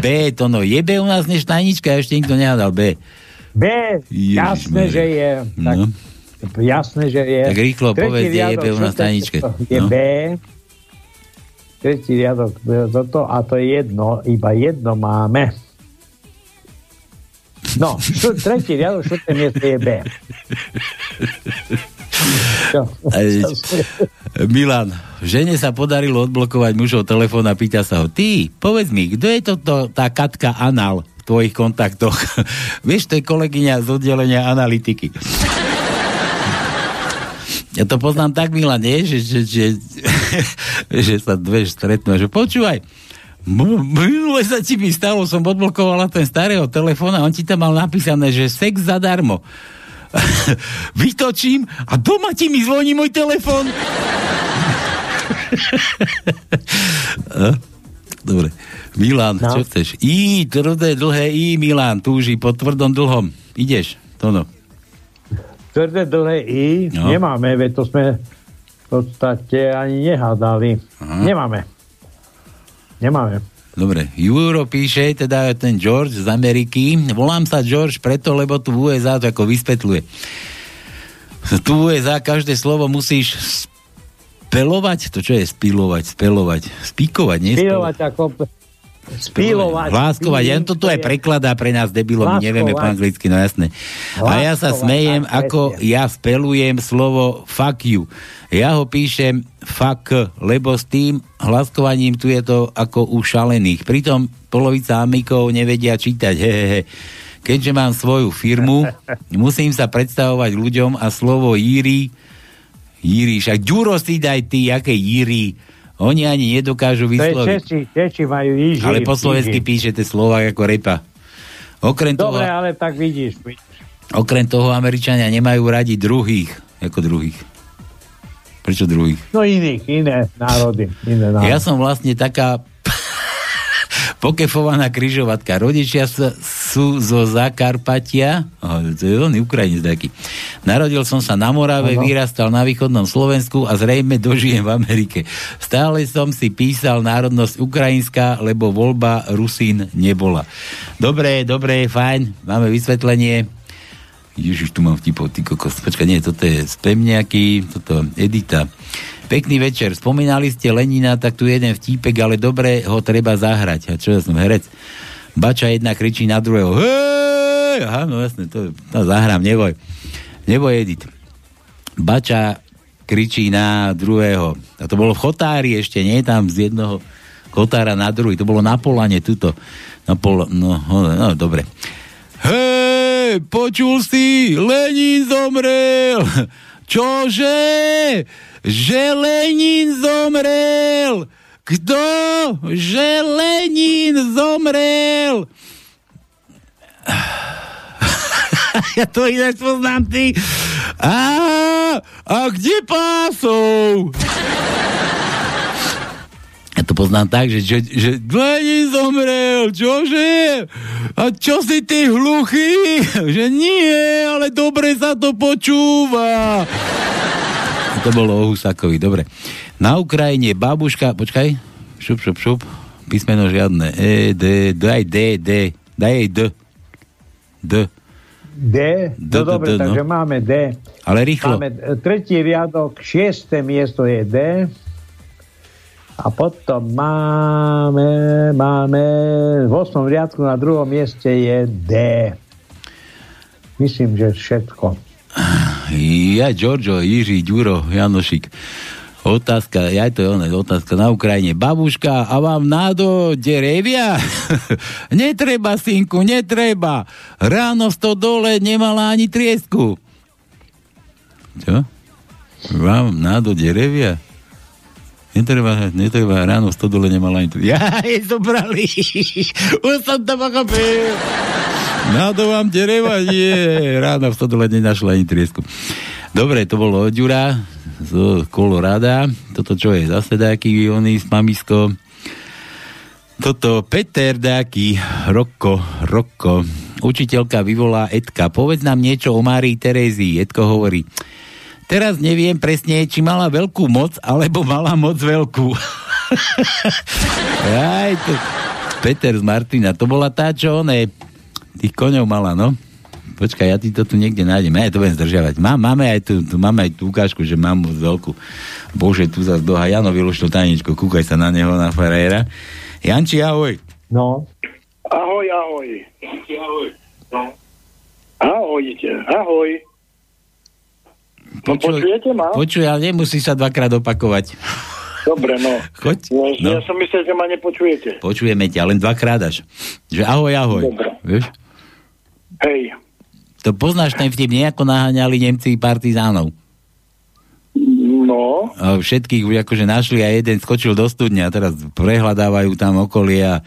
B, to no, je B u nás než tajnička, ešte nikto nehádal B. B, jasné, Ježišmarja. že je. Tak, No. Jasné, že je. Tak rýchlo Tretí povedz, je B u nás miesto Je No. B. Tretí riadok, toto, a to je jedno, iba jedno máme. No, štv, tretí riadok, štvrté miesto je B. Aj, Milan, žene sa podarilo odblokovať mužov telefón a pýta sa ho, ty, povedz mi, kto je toto, tá Katka Anal v tvojich kontaktoch? Vieš, to je kolegyňa z oddelenia analytiky. Ja to poznám tak, Milan, nie? Že, že, že, že sa dve stretnú, že počúvaj, Minule sa ti mi stalo, som odblokovala ten starého telefóna on ti tam mal napísané, že sex zadarmo. Vytočím a doma ti mi zvoní môj telefón. A? Dobre. Milan, no. čo chceš? I, tvrdé, dlhé I, Milan, túži po tvrdom dlhom. Ideš, to no. Tvrdé dlhé I No. nemáme, veď to sme v podstate ani nehádali. Aha. Nemáme. Nemáme. Dobre, Juro píše, teda ten George z Ameriky. Volám sa George preto, lebo tu v USA to ako vysvetľuje. Tu v USA každé slovo musíš spelovať, to čo je spilovať, spelovať, spíkovať, nie? Spílovať ako... Spílovať. Hláskovať, ja to tu aj prekladá pre nás debilov, my nevieme po anglicky, no jasné. A ja sa smejem, ako ja spelujem slovo fuck you. Ja ho píšem fuck, lebo s tým hlaskovaním tu je to ako u šalených. Pritom polovica amikov nevedia čítať, hehehe. Keďže mám svoju firmu, musím sa predstavovať ľuďom a slovo Jíri, Jíri, však Ďuro si daj ty, aké Jíri, oni ani nedokážu vysloviť. Češi, Češi majú Iži. Ale po slovensky píšete slova ako repa. Okrem toho, Dobre, ale tak vidíš. okrem toho Američania nemajú radi druhých. Ako druhých. Prečo druhých? No iných, iné národy. Iné národy. Ja som vlastne taká pokefovaná kryžovatka. Rodičia sú zo Zakarpatia, oh, to je on Ukrajinec taký. Narodil som sa na Morave, Áno. vyrastal na východnom Slovensku a zrejme dožijem v Amerike. Stále som si písal národnosť ukrajinská, lebo voľba Rusín nebola. Dobre, dobre, fajn, máme vysvetlenie. Ježiš, tu mám vtipov, ty kokos. Počkaj, nie, toto je spem nejaký, toto Edita. Pekný večer. Spomínali ste Lenina, tak tu jeden vtípek, ale dobre ho treba zahrať. A čo ja som herec? Bača jedna kričí na druhého. Hej! Aha, no jasne, to, to zahrám, neboj. Neboj, Edit. Bača kričí na druhého. A to bolo v chotári ešte, nie tam z jednoho chotára na druhý. To bolo na polane, tuto. Na pol, no, no, no, dobre. Hej, počul si, Lenin zomrel. Čože? Že Lenin zomrel. Kto? Že Lenin zomrel. ja to inak poznám, ty. A, a kde pásov? Ja to poznám tak, že, že, že Lenin zomrel, čože? A čo si ty hluchý? Že nie, ale dobre sa to počúva. To bolo o Husakovi, dobre. Na Ukrajine babuška, počkaj, šup, šup, šup, písmeno žiadne. E, D, daj D, D, daj jej D. D. D? D, No dobre, D, no. takže máme D. Ale rýchlo. Máme e, tretí riadok, šiesté miesto je D. A potom máme, máme v osmom riadku na druhom mieste je D. Myslím, že všetko. Ja, Giorgio, Jiří, Ďuro, Janošik. Otázka, ja to je ona, otázka na Ukrajine. Babuška, a vám nádo derevia? netreba, synku, netreba. Ráno v dole nemala ani triesku. Čo? Vám nádo derevia? Netreba, netreba, ráno v dole nemala ani triesku. Ja, je zobrali. Už som to pochopil. Nádo vám dereva? Nie, ráno v dole nenašla ani triesku. Dobre, to bolo od Ďura z Kolorada. Toto čo je? Zase dáky oný z mamisko. Toto Peter dáky Rokko, Rokko. Učiteľka vyvolá Edka. Povedz nám niečo o Márii Terézii. Edko hovorí. Teraz neviem presne, či mala veľkú moc, alebo mala moc veľkú. Aj to... Peter z Martina, to bola tá, čo oné, tých koňov mala, no. Počkaj, ja ti to tu niekde nájdem, ja to budem zdržiavať. Má, máme, aj tu, tu, máme aj tú ukážku, že mám veľkú. Bože, tu zase doha Jano vyluštil tajničko, kúkaj sa na neho, na Ferreira. Janči, ahoj. No. Ahoj, ahoj. Ahoj. No. Ahojte, ahoj. No, počujete ma? Počuj, ale nemusíš sa dvakrát opakovať. Dobre, no. Choď. No, No. Ja som myslel, že ma nepočujete. Počujeme ťa, len dvakrát až. Že ahoj, ahoj. Dobre. Vieš? Hej. To poznáš ten vtip, nejako naháňali Nemci partizánov. No. A všetkých už akože našli a jeden skočil do studne a teraz prehľadávajú tam okolie a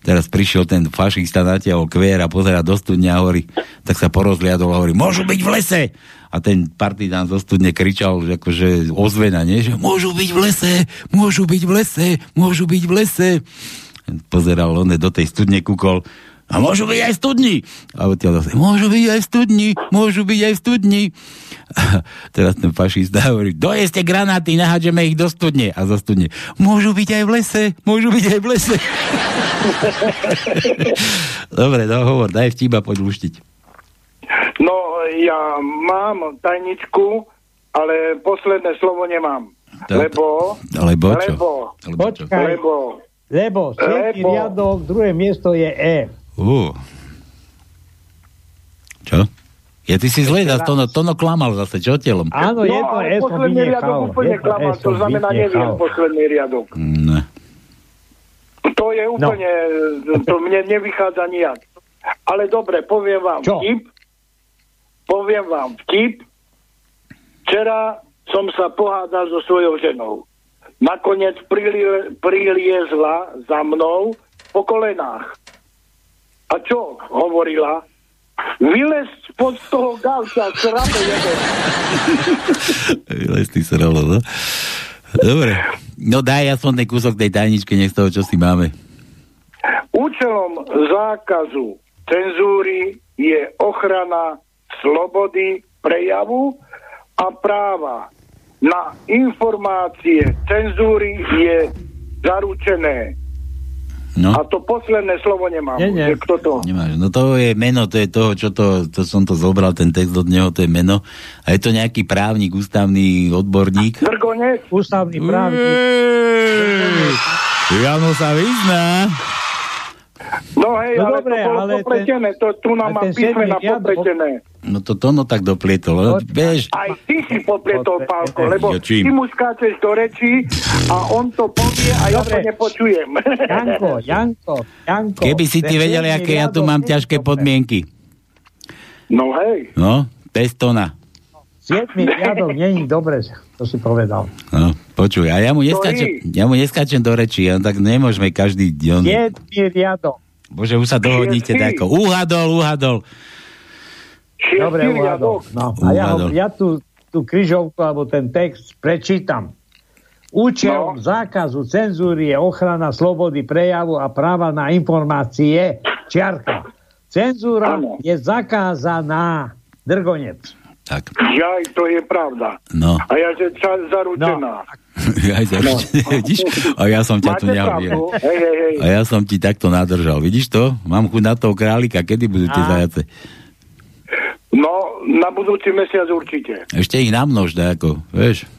teraz prišiel ten fašista natiahol kvier a pozera do studne a hovorí, tak sa porozliadol a hovorí, môžu byť v lese! A ten partizán zo studne kričal, že akože ozvena, nie? Že môžu byť v lese, môžu byť v lese, môžu byť v lese. Pozeral on do tej studne, kúkol, a môžu byť aj v studni. A odtiaľ zase, môžu byť aj v studni, môžu byť aj v studni. A teraz ten fašista hovorí, dojeste granáty, nahádžeme ich do studne. A zo studne, môžu byť aj v lese, môžu byť aj v lese. Dobre, no hovor, daj vtiba, poď luštiť. No, ja mám tajničku, ale posledné slovo nemám. To- lebo... Lebo čo? Lebo... Lebo čo? Počkaj, Lebo... lebo siedmy Lebo. riadok, druhé miesto je E. Uh. Čo? Ja ty si zle, zase Tono, Tono klamal zase, čo telom? Áno, je to ale E som posledný riadok úplne Je to klamal, to znamená neviem posledný riadok. Ne. To je úplne, to mne nevychádza nijak. Ale dobre, poviem vám Čo? vtip. Poviem vám vtip. Včera som sa pohádal so svojou ženou. Nakoniec prilie, priliezla za mnou po kolenách. A čo hovorila? Vylez pod toho gauča, sramo jeden. Vylez ty sralo, no? Dobre. No daj aspoň ten kúsok tej tajničky, nech z toho, čo si máme. Účelom zákazu cenzúry je ochrana slobody prejavu a práva na informácie cenzúry je zaručené. No. A to posledné slovo nemám. Nie, nie. Že Kto to? Nemáš. No to je meno, to je toho, čo to, to som to zobral, ten text od neho, to je meno. A je to nejaký právnik, ústavný odborník. Drgonec? Ústavný právnik. Jano sa vyzná. No hej, No ale dobre, to bolo ale ten- popletené. To, tu nám ten siedmy písmena popletené. No to Tono tak doplietol. No, vieš, Aj ty si popletol, Pálko, lebo ty mu skáčeš do rečí a on to povie a ja to nepočujem. Janko, Janko, Janko. keby si ty Ten vedeli, siedmy aké ja tu mám ťažké dobre. podmienky. No hej. No, bez Tona. Siedmy riadok není dobre, to si povedal. No, počuj, a ja mu neskáčem, ja mu neskáčem do rečí, ja, tak nemôžeme každý... On, Siedmy riadok. Bože, už sa dohodnite tako. Uhadol, uhadol. Dobre, uhádol. No, a ja, ho, ja tu, tú kryžovku alebo ten text prečítam. Účelom No. zákazu cenzúry je ochrana slobody prejavu a práva na informácie. Čiarka. Cenzúra Áno. je zakázaná. Drgonec. Tak, Jaj, to je pravda. no. A ja, že čas zaručená. Aj za, vidíš? A ja som ťa tu nehovoril. pravdu. Hej, hej, hej. A ja som ti takto nadržal. Vidíš to? Mám chuť na toho králika. Kedy budú tie zajace? No, na budúci mesiac určite. Ešte ich namnož, ako, vieš?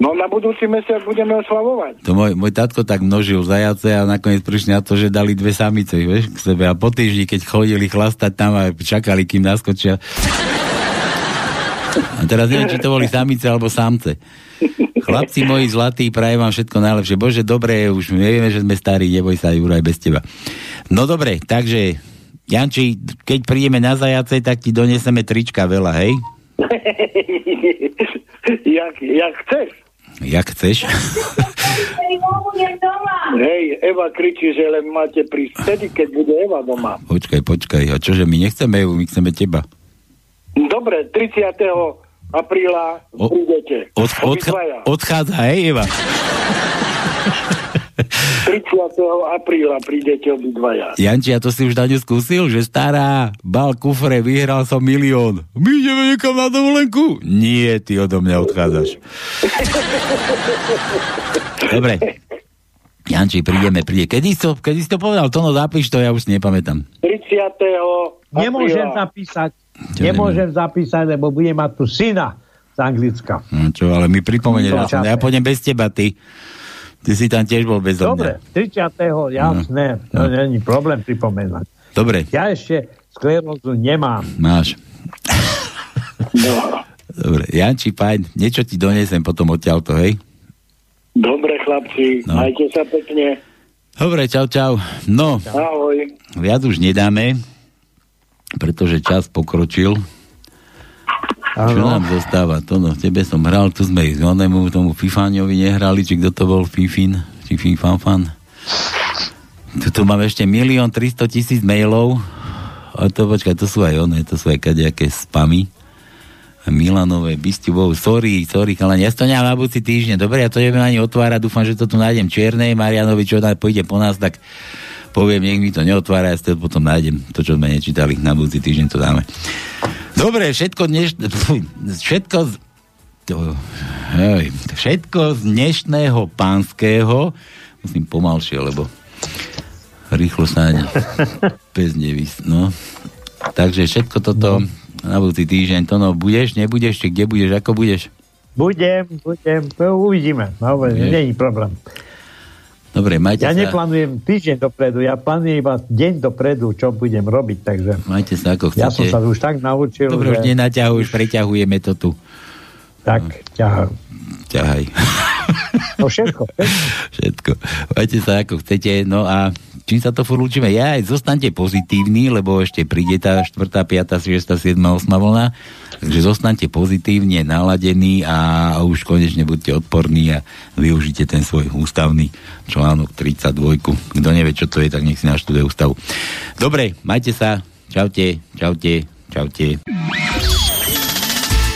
No, na budúci mesiac budeme oslavovať. To môj, môj tatko tak množil zajace a nakoniec prišli na to, že dali dve samice, vieš, k sebe. A po týždni, keď chodili chlastať tam a čakali, kým naskočia. A teraz neviem, či to boli samice alebo samce. Chlapci moji zlatí, prajem vám všetko najlepšie. Bože, dobre, už nevieme, že sme starí, neboj sa, Juraj, bez teba. No dobre, takže, Janči, keď prídeme na zajace, tak ti doneseme trička veľa, hej? jak, jak chceš. Jak chceš? Hej, Eva kričí, že len máte prísť vtedy, keď bude Eva doma. počkaj, počkaj. A čože, my nechceme ju, my chceme teba. Dobre, 30. apríla O- prídete. Od, od, Obidvaja. odchádza, hej, Eva? 30. apríla prídete obidvaja. Janči, a to si už Daňu skúsil, že stará, bal kufre, vyhral som milión. My ideme niekam na dovolenku? Nie, ty odo mňa odchádzaš. Dobre. Janči, prídeme, príde. Kedy si to, kedy si to povedal? Tono, zapíš to, ja už si nepamätám. 30. Nemôžem apríla. zapísať. Čo Nemôžem zapísať, lebo budem mať tu syna z Anglicka. No čo, ale mi pripomenieš, No, ja, ja pôjdem bez teba, ty. Ty si tam tiež bol bez Dobre, mňa. 30. jasné, to No. není problém pripomenať. Dobre, Ja ešte sklerózu nemám. máš. No. Dobre, Janči, fajn, niečo ti donesem potom odtiaľto, hej? Dobre, chlapci, No. majte sa pekne. Dobre, čau, čau. No, Ahoj. viac už nedáme, pretože čas pokročil. Čo nám zostáva? To no, tebe som hral, tu sme ich onemu, tomu Fifaňovi nehrali, či kto to bol, Fifin, či Fifanfan. Tu, tu mám ešte milión 300 tisíc mailov. A to počkaj, to sú aj one, to sú aj kadejaké spamy. Milanové, Bistubov, sorry, sorry, chalani, ja to nemám na budúci týždeň, dobre, ja to neviem ani otvárať, dúfam, že to tu nájdem čiernej, Marianovi, čo tam pôjde po nás, tak poviem, nech mi to neotvára, ja to potom nájdem, to, čo sme nečítali, na budúci týždeň to dáme. Dobre, všetko dneš... Všetko z... Všetko z dnešného pánskeho musím pomalšie, lebo rýchlo sa ani bez nevys... No. Takže všetko toto no. na budúci týždeň. To no, budeš, nebudeš, či kde budeš, ako budeš? Budem, budem, to uvidíme. No, je problém. Dobre, majte ja sa... neplánujem týždeň dopredu, ja plánujem iba deň dopredu, čo budem robiť, takže... Majte sa ako chcete. Ja som sa už tak naučil, Dobre, že... už nenaťahuj, už preťahujeme to tu. Tak, ťahaj. Ťahaj. No všetko. všetko. Majte sa ako chcete, no a čím sa to furt učíme? Ja aj zostaňte pozitívni, lebo ešte príde tá 4., 5., 6., 7., 8. vlna Takže zostaňte pozitívne naladení a už konečne buďte odporní a využite ten svoj ústavný článok 32. Kto nevie, čo to je, tak nech si naštuduje ústavu. Dobre, majte sa. Čaute, čaute, čaute.